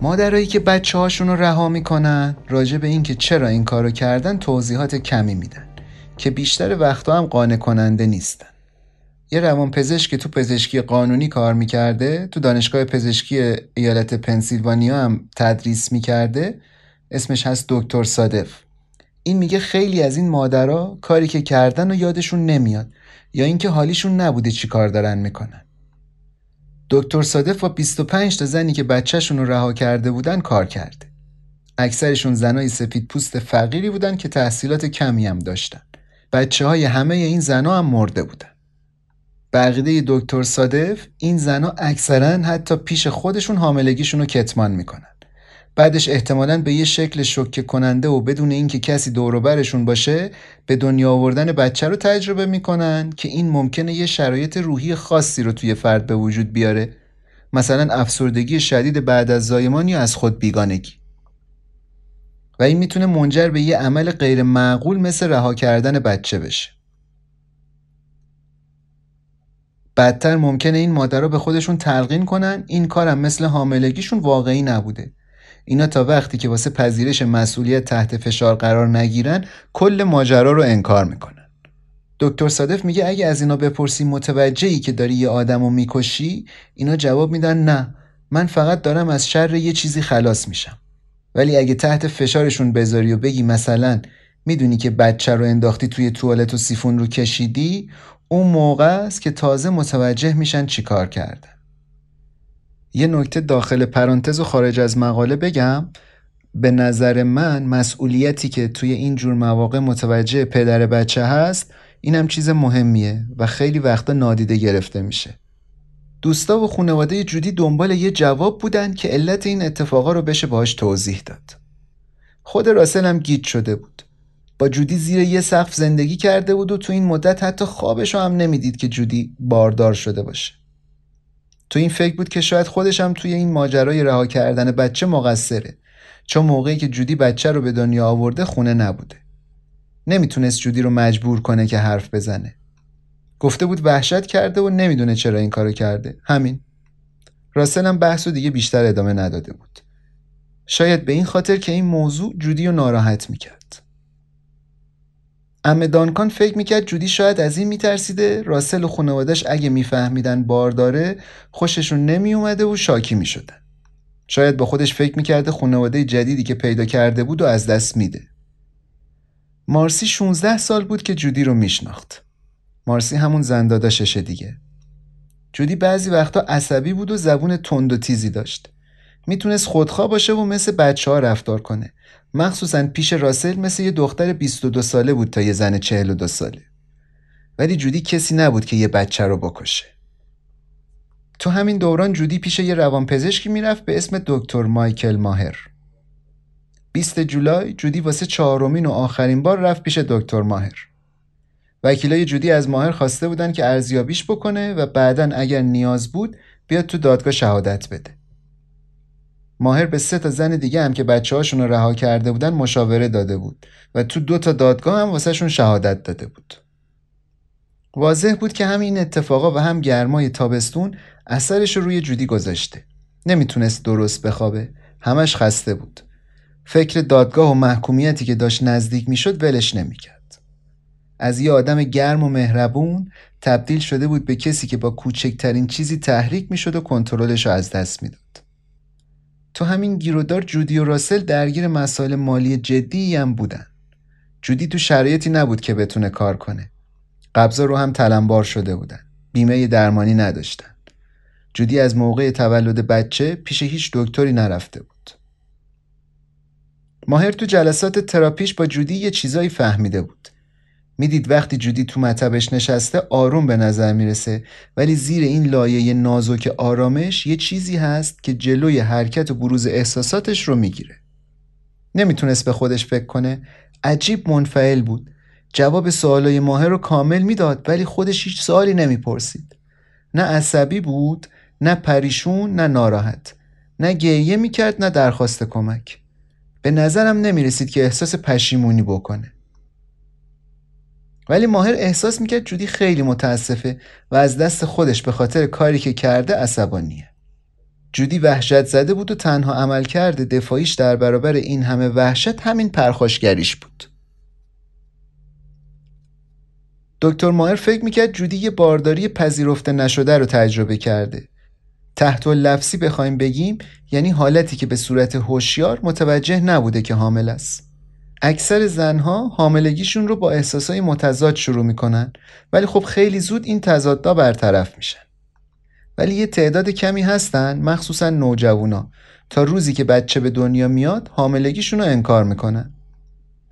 مادرایی که بچه هاشون رو رها می‌کنن راجع به اینکه چرا این کارو کردن توضیحات کمی میدن که بیشتر وقتا هم قانع کننده نیستن. یه روان پزشک که تو پزشکی قانونی کار می‌کرده تو دانشگاه پزشکی ایالت پنسیلوانیا هم تدریس می‌کرده اسمش هست دکتر صادف این میگه خیلی از این مادرها کاری که کردن و یادشون نمیاد یا اینکه حالیشون نبوده چی کار دارن می‌کنن. دکتر صادف با 25 تا زنی که بچهشون رو رها کرده بودن کار کرده. اکثرشون زنای سفید پوست فقیری بودن که تحصیلات کمی هم داشتن. بچه های همه این زنا هم مرده بودن. بقیده دکتر صادف این زنا اکثرا حتی پیش خودشون حاملگیشون رو کتمان می‌کنن. بعدش احتمالا به یه شکل شکه کننده و بدون اینکه کسی دوروبرشون باشه به دنیا آوردن بچه رو تجربه می‌کنن که این ممکنه یه شرایط روحی خاصی رو توی فرد به وجود بیاره. مثلا افسردگی شدید بعد از زایمان یا از خود بیگانگی. و این می‌تونه منجر به یه عمل غیر معقول مثل رها کردن بچه بشه. بدتر ممکنه این مادر رو به خودشون تلقین کنن این کارم مثل حاملگیشون واقعی نبوده. اینا تا وقتی که واسه پذیرش مسئولیت تحت فشار قرار نگیرن کل ماجرا رو انکار می‌کنن. دکتر صادف میگه اگه از اینا بپرسی متوجهی که داری یه آدم رو می‌کشی اینا جواب میدن نه من فقط دارم از شر یه چیزی خلاص میشم. ولی اگه تحت فشارشون بذاری و بگی مثلا می‌دونی که بچه رو انداختی توی توالت و سیفون رو کشیدی اون موقع است که تازه متوجه میشن چیکار کردن. یه نکته داخل پرانتز و خارج از مقاله بگم. به نظر من مسئولیتی که توی این جور مواقع متوجه پدر بچه هست اینم چیز مهمیه و خیلی وقتا نادیده گرفته میشه. دوستا و خانواده جودی دنبال یه جواب بودن که علت این اتفاقا رو بشه باهاش توضیح داد. خود راسل هم گیت شده بود. با جودی زیر یه سقف زندگی کرده بود و تو این مدت حتی خوابش هم نمی‌دید که جودی باردار شده باشه. تو این فکر بود که شاید خودش هم توی این ماجرای رها کردن بچه مقصره. چون موقعی که جودی بچه رو به دنیا آورده خونه نبوده. نمی‌تونست جودی رو مجبور کنه که حرف بزنه. گفته بود وحشت کرده و نمی‌دونه چرا این کارو کرده. همین. راسل هم بحث و دیگه بیشتر ادامه نداده بود. شاید به این خاطر که این موضوع جودی رو ناراحت می‌کرد. امه دانکان فکر می‌کرد جودی شاید از این میترسیده. راسل و خانوادش اگه میفهمیدن بار داره خوششون نمیومده و شاکی می‌شدن. شاید با خودش فکر می‌کرده خانواده جدیدی که پیدا کرده بود و از دست میده. مارسی 16 سال بود که جودی رو میشناخت. مارسی همون زنداداششه دیگه. جودی بعضی وقتا عصبی بود و زبون تند و تیزی داشت. می‌تونست خودخواه باشه و مثل بچه ها رفتار کنه. مخصوصا پیش راسل مثل یه دختر 22 ساله بود تا یه زن 42 ساله. ولی جودی کسی نبود که یه بچه رو بکشه. تو همین دوران جودی پیش یه روانپزشکی می‌رفت به اسم دکتر مایکل ماهر. 20 جولای جودی واسه چهارمین و آخرین بار رفت پیش دکتر ماهر. وکیلای جودی از ماهر خواسته بودن که ارزیابیش بکنه و بعدا اگر نیاز بود بیاد تو دادگاه شهادت بده. ماهر به سه تا زن دیگه هم که بچه هاشون رو رها کرده بودن مشاوره داده بود و تو دو تا دادگاه هم واسه شون شهادت داده بود. واضح بود که هم این اتفاقا و هم گرمای تابستون اثرش رو روی جودی گذاشته. نمی‌تونست درست بخوابه. همش خسته بود. فکر دادگاه و محکومیتی که داشت نزدیک می‌شد ولش نمی‌کرد. از یه آدم گرم و مهربون تبدیل شده بود به کسی که با کوچکترین چیزی تحریک می‌شد و کنترلش رو از دست می‌داد. تو همین گیرودار جودی و راسل درگیر مسائل مالی جدی هم بودن. جودی تو شرایطی نبود که بتونه کار کنه. قبضا رو هم تلمبار شده بودن. بیمه درمانی نداشتن. جودی از موقع تولد بچه پیش هیچ دکتری نرفته بود. ماهر تو جلسات تراپیش با جودی یه چیزایی فهمیده بود. می‌دید وقتی جودی تو مطبش نشسته آروم به نظر می‌رسه ولی زیر این لایه نازک آرامش یه چیزی هست که جلوی حرکت و بروز احساساتش رو می‌گیره. نمی‌تونست به خودش فکر کنه. عجیب منفعل بود. جواب سوالای ماهر رو کامل می‌داد ولی خودش هیچ سوالی نمی‌پرسید. نه عصبی بود نه پریشون نه ناراحت. نه گریه می‌کرد نه درخواست کمک. به نظرم نمی‌رسید که احساس پشیمونی بکنه. ولی ماهر احساس می‌کرد جودی خیلی متاسفه و از دست خودش به خاطر کاری که کرده عصبانیه. جودی وحشت زده بود و تنها عمل کرده دفاعیش در برابر این همه وحشت همین پرخاشگریش بود. دکتر ماهر فکر می‌کرد جودی یه بارداری پذیرفته نشده رو تجربه کرده. تحت و لفظی بخوایم بگیم یعنی حالتی که به صورت هوشیار متوجه نبوده که حامل است. اکثر زنها حاملگیشون رو با احساسای متضاد شروع می‌کنن ولی خب خیلی زود این تضادها برطرف میشن. ولی یه تعداد کمی هستن مخصوصا نوجوانا تا روزی که بچه به دنیا میاد حاملگیشون رو انکار می‌کنن.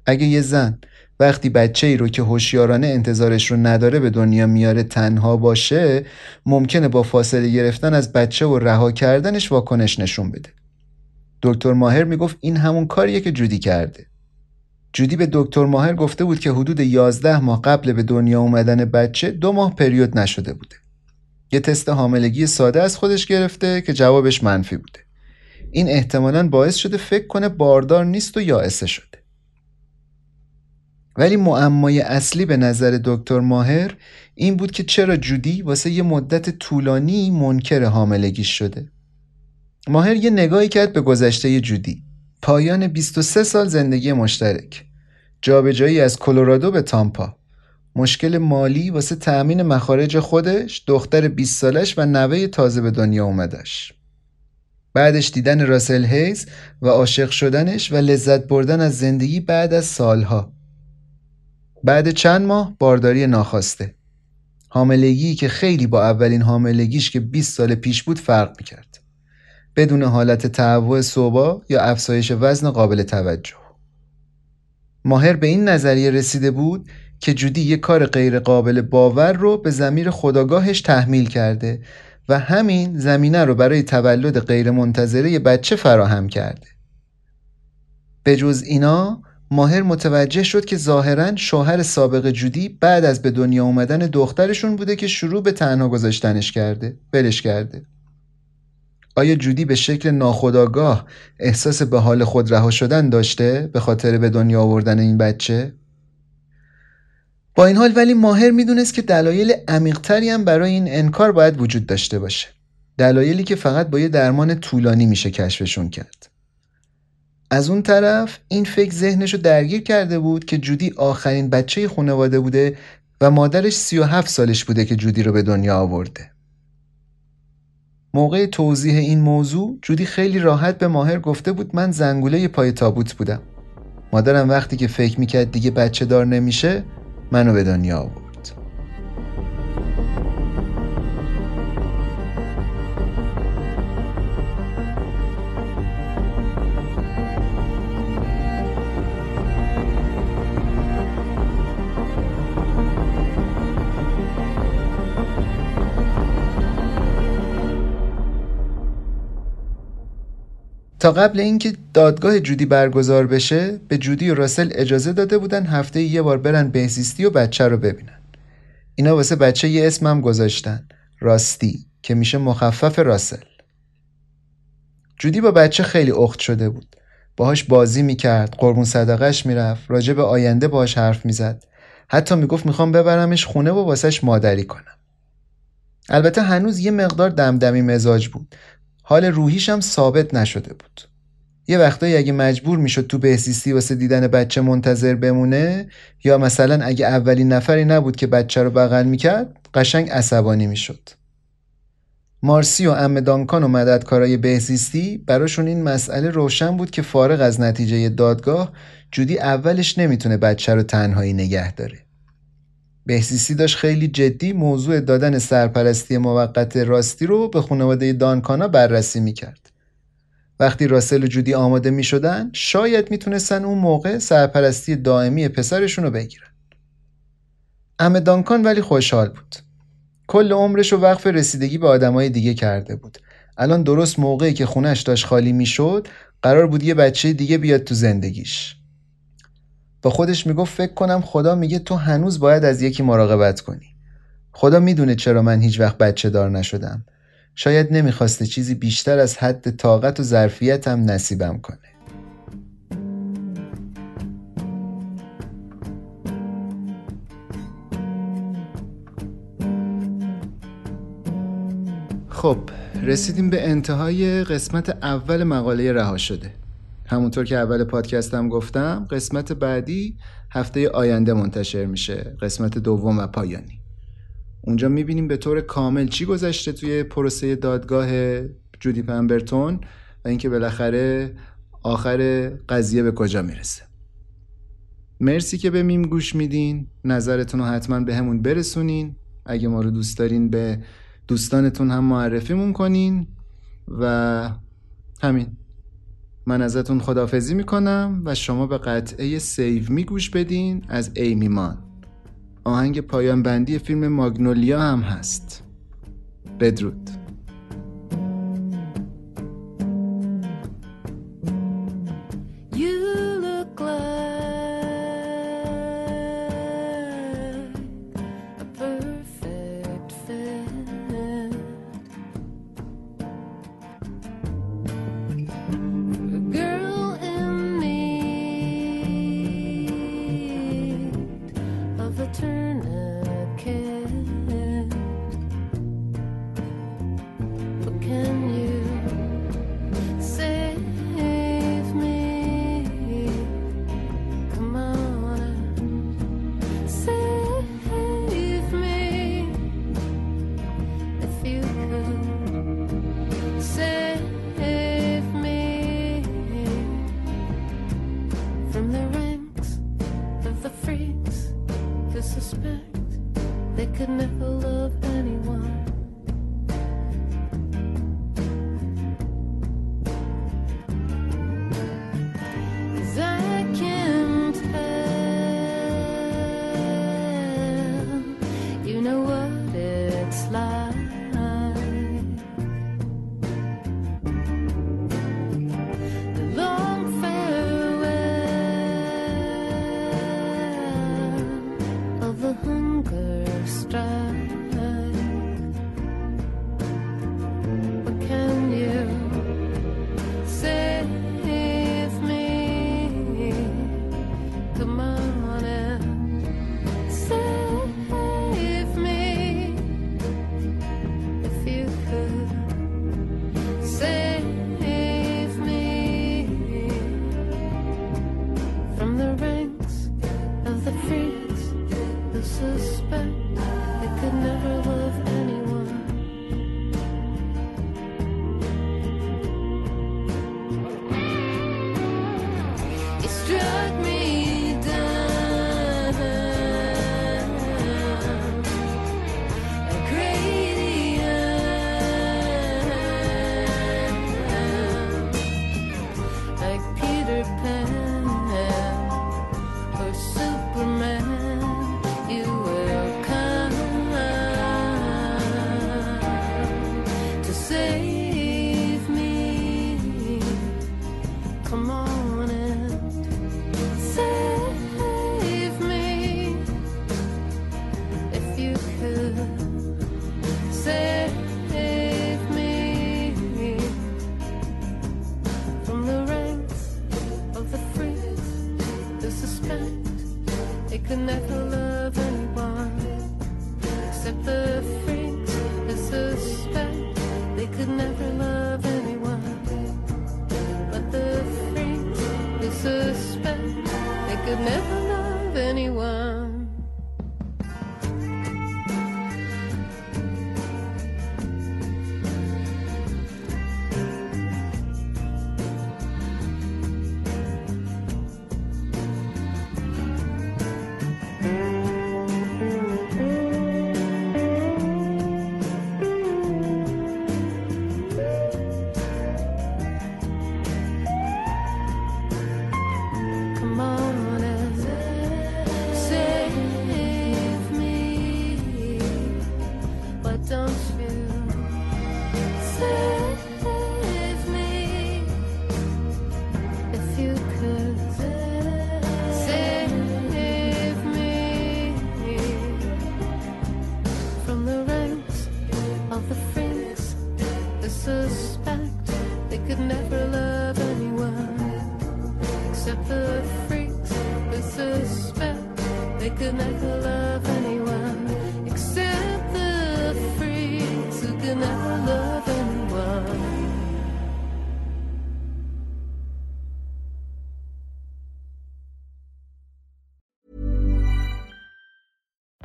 اگه یه زن وقتی بچه ای رو که هوشیارانه انتظارش رو نداره به دنیا میاره تنها باشه ممکنه با فاصله گرفتن از بچه و رها کردنش واکنش نشون بده. دکتر ماهر می‌گفت این همون کاریه که جودی کرده. جودی به دکتر ماهر گفته بود که حدود 11 ماه قبل به دنیا اومدن بچه دو ماه پریود نشده بوده. یه تست حاملگی ساده از خودش گرفته که جوابش منفی بوده. این احتمالا باعث شده فکر کنه باردار نیست و یائسه شده. ولی معمای اصلی به نظر دکتر ماهر این بود که چرا جودی واسه یه مدت طولانی منکر حاملگیش شده. ماهر یه نگاهی کرد به گذشته جودی. پایان 23 سال زندگی مشترک. جابجایی از کلرادو به تامپا. مشکل مالی واسه تأمین مخارج خودش دختر 20 سالش و نوه تازه به دنیا اومدش. بعدش دیدن راسل هیز و عاشق شدنش و لذت بردن از زندگی بعد از سالها. بعد چند ماه بارداری ناخواسته. حاملگی که خیلی با اولین حاملگیش که 20 سال پیش بود فرق می‌کرد. بدون حالت تهوع صوبا یا افزایش وزن قابل توجه. ماهر به این نظریه رسیده بود که جودی یه کار غیر قابل باور رو به زمیر خداگاهش تحمیل کرده و همین زمینه رو برای تولد غیر منتظره بچه فراهم کرده. به جز اینا ماهر متوجه شد که ظاهرا شوهر سابق جودی بعد از به دنیا اومدن دخترشون بوده که شروع به تنها گذاشتنش کرده بلش کرده. آیا جودی به شکل ناخداگاه احساس به حال خود رها شدن داشته به خاطر به دنیا آوردن این بچه؟ با این حال ولی ماهر می‌دونست که دلایل عمیقتری هم برای این انکار باید وجود داشته باشه دلایلی که فقط با یه درمان طولانی میشه کشفشون کرد از اون طرف این فکر ذهنش رو درگیر کرده بود که جودی آخرین بچه خانواده بوده و مادرش 37 سالش بوده که جودی رو به دنیا آورده. موقع توضیح این موضوع جودی خیلی راحت به ماهر گفته بود من زنگوله پای تابوت بودم. مادرم وقتی که فکر می‌کرد دیگه بچه دار نمیشه منو به دنیا آورد. تا قبل اینکه دادگاه جودی برگزار بشه به جودی و راسل اجازه داده بودن هفته یه بار برن بهزیستی و بچه رو ببینن. اینا واسه بچه یه اسمم گذاشتن. راستی که میشه مخفف راسل. جودی با بچه خیلی اخت شده بود. باهاش بازی می‌کرد قربون صدقش می‌رفت راجع به آینده باهاش حرف می‌زد. حتی می‌گفت می‌خوام ببرمش خونه و واسش مادری کنم. البته هنوز یه مقدار دمدمی مزاج بود. حال روحیش هم ثابت نشده بود. یه وقتایی اگه مجبور می‌شد تو بهزیستی واسه دیدن بچه منتظر بمونه یا مثلا اگه اولین نفری نبود که بچه رو بغل می‌کرد قشنگ عصبانی می‌شد. مارسی و ام دانکان و مددکارای بهزیستی براشون این مسئله روشن بود که فارغ از نتیجه دادگاه جودی اولش نمی‌تونه بچه رو تنهایی نگه داره. بهزیستی داشت خیلی جدی موضوع دادن سرپرستی موقت راستی رو به خانواده دانکانا بررسی می‌کرد. وقتی راسل و جودی آماده می شدن شاید می‌تونستن اون موقع سرپرستی دائمی پسرشون رو بگیرن. ام دانکان ولی خوشحال بود. کل عمرش رو وقف رسیدگی به آدمای دیگه کرده بود. الان درست موقعی که خونش داشت خالی می‌شد قرار بود یه بچه دیگه بیاد تو زندگیش. با خودش می‌گفت فکر کنم خدا میگه تو هنوز باید از یکی مراقبت کنی. خدا می‌دونه چرا من هیچ وقت بچه دار نشدم. شاید نمی‌خواسته چیزی بیشتر از حد طاقت و ظرفیتم نصیبم کنه. خب رسیدیم به انتهای قسمت اول مقاله رها شده. همونطور که اول پادکستم گفتم قسمت بعدی هفته آینده منتشر میشه. قسمت دوم و پایانی. اونجا می‌بینیم به طور کامل چی گذشته توی پروسه دادگاه جودی پمبرتون و اینکه بالاخره آخر قضیه به کجا می‌رسه. مرسی که به میم گوش میدین. نظرتون رو حتما به همون برسونین. اگه ما رو دوست دارین به دوستانتون هم معرفیمون کنین. و همین. من ازتون خدافزی می‌کنم و شما به قطعه سیو می گوش بدین از ایمی مان. آهنگ پایان بندی فیلم ماگنولیا هم هست. بدرود.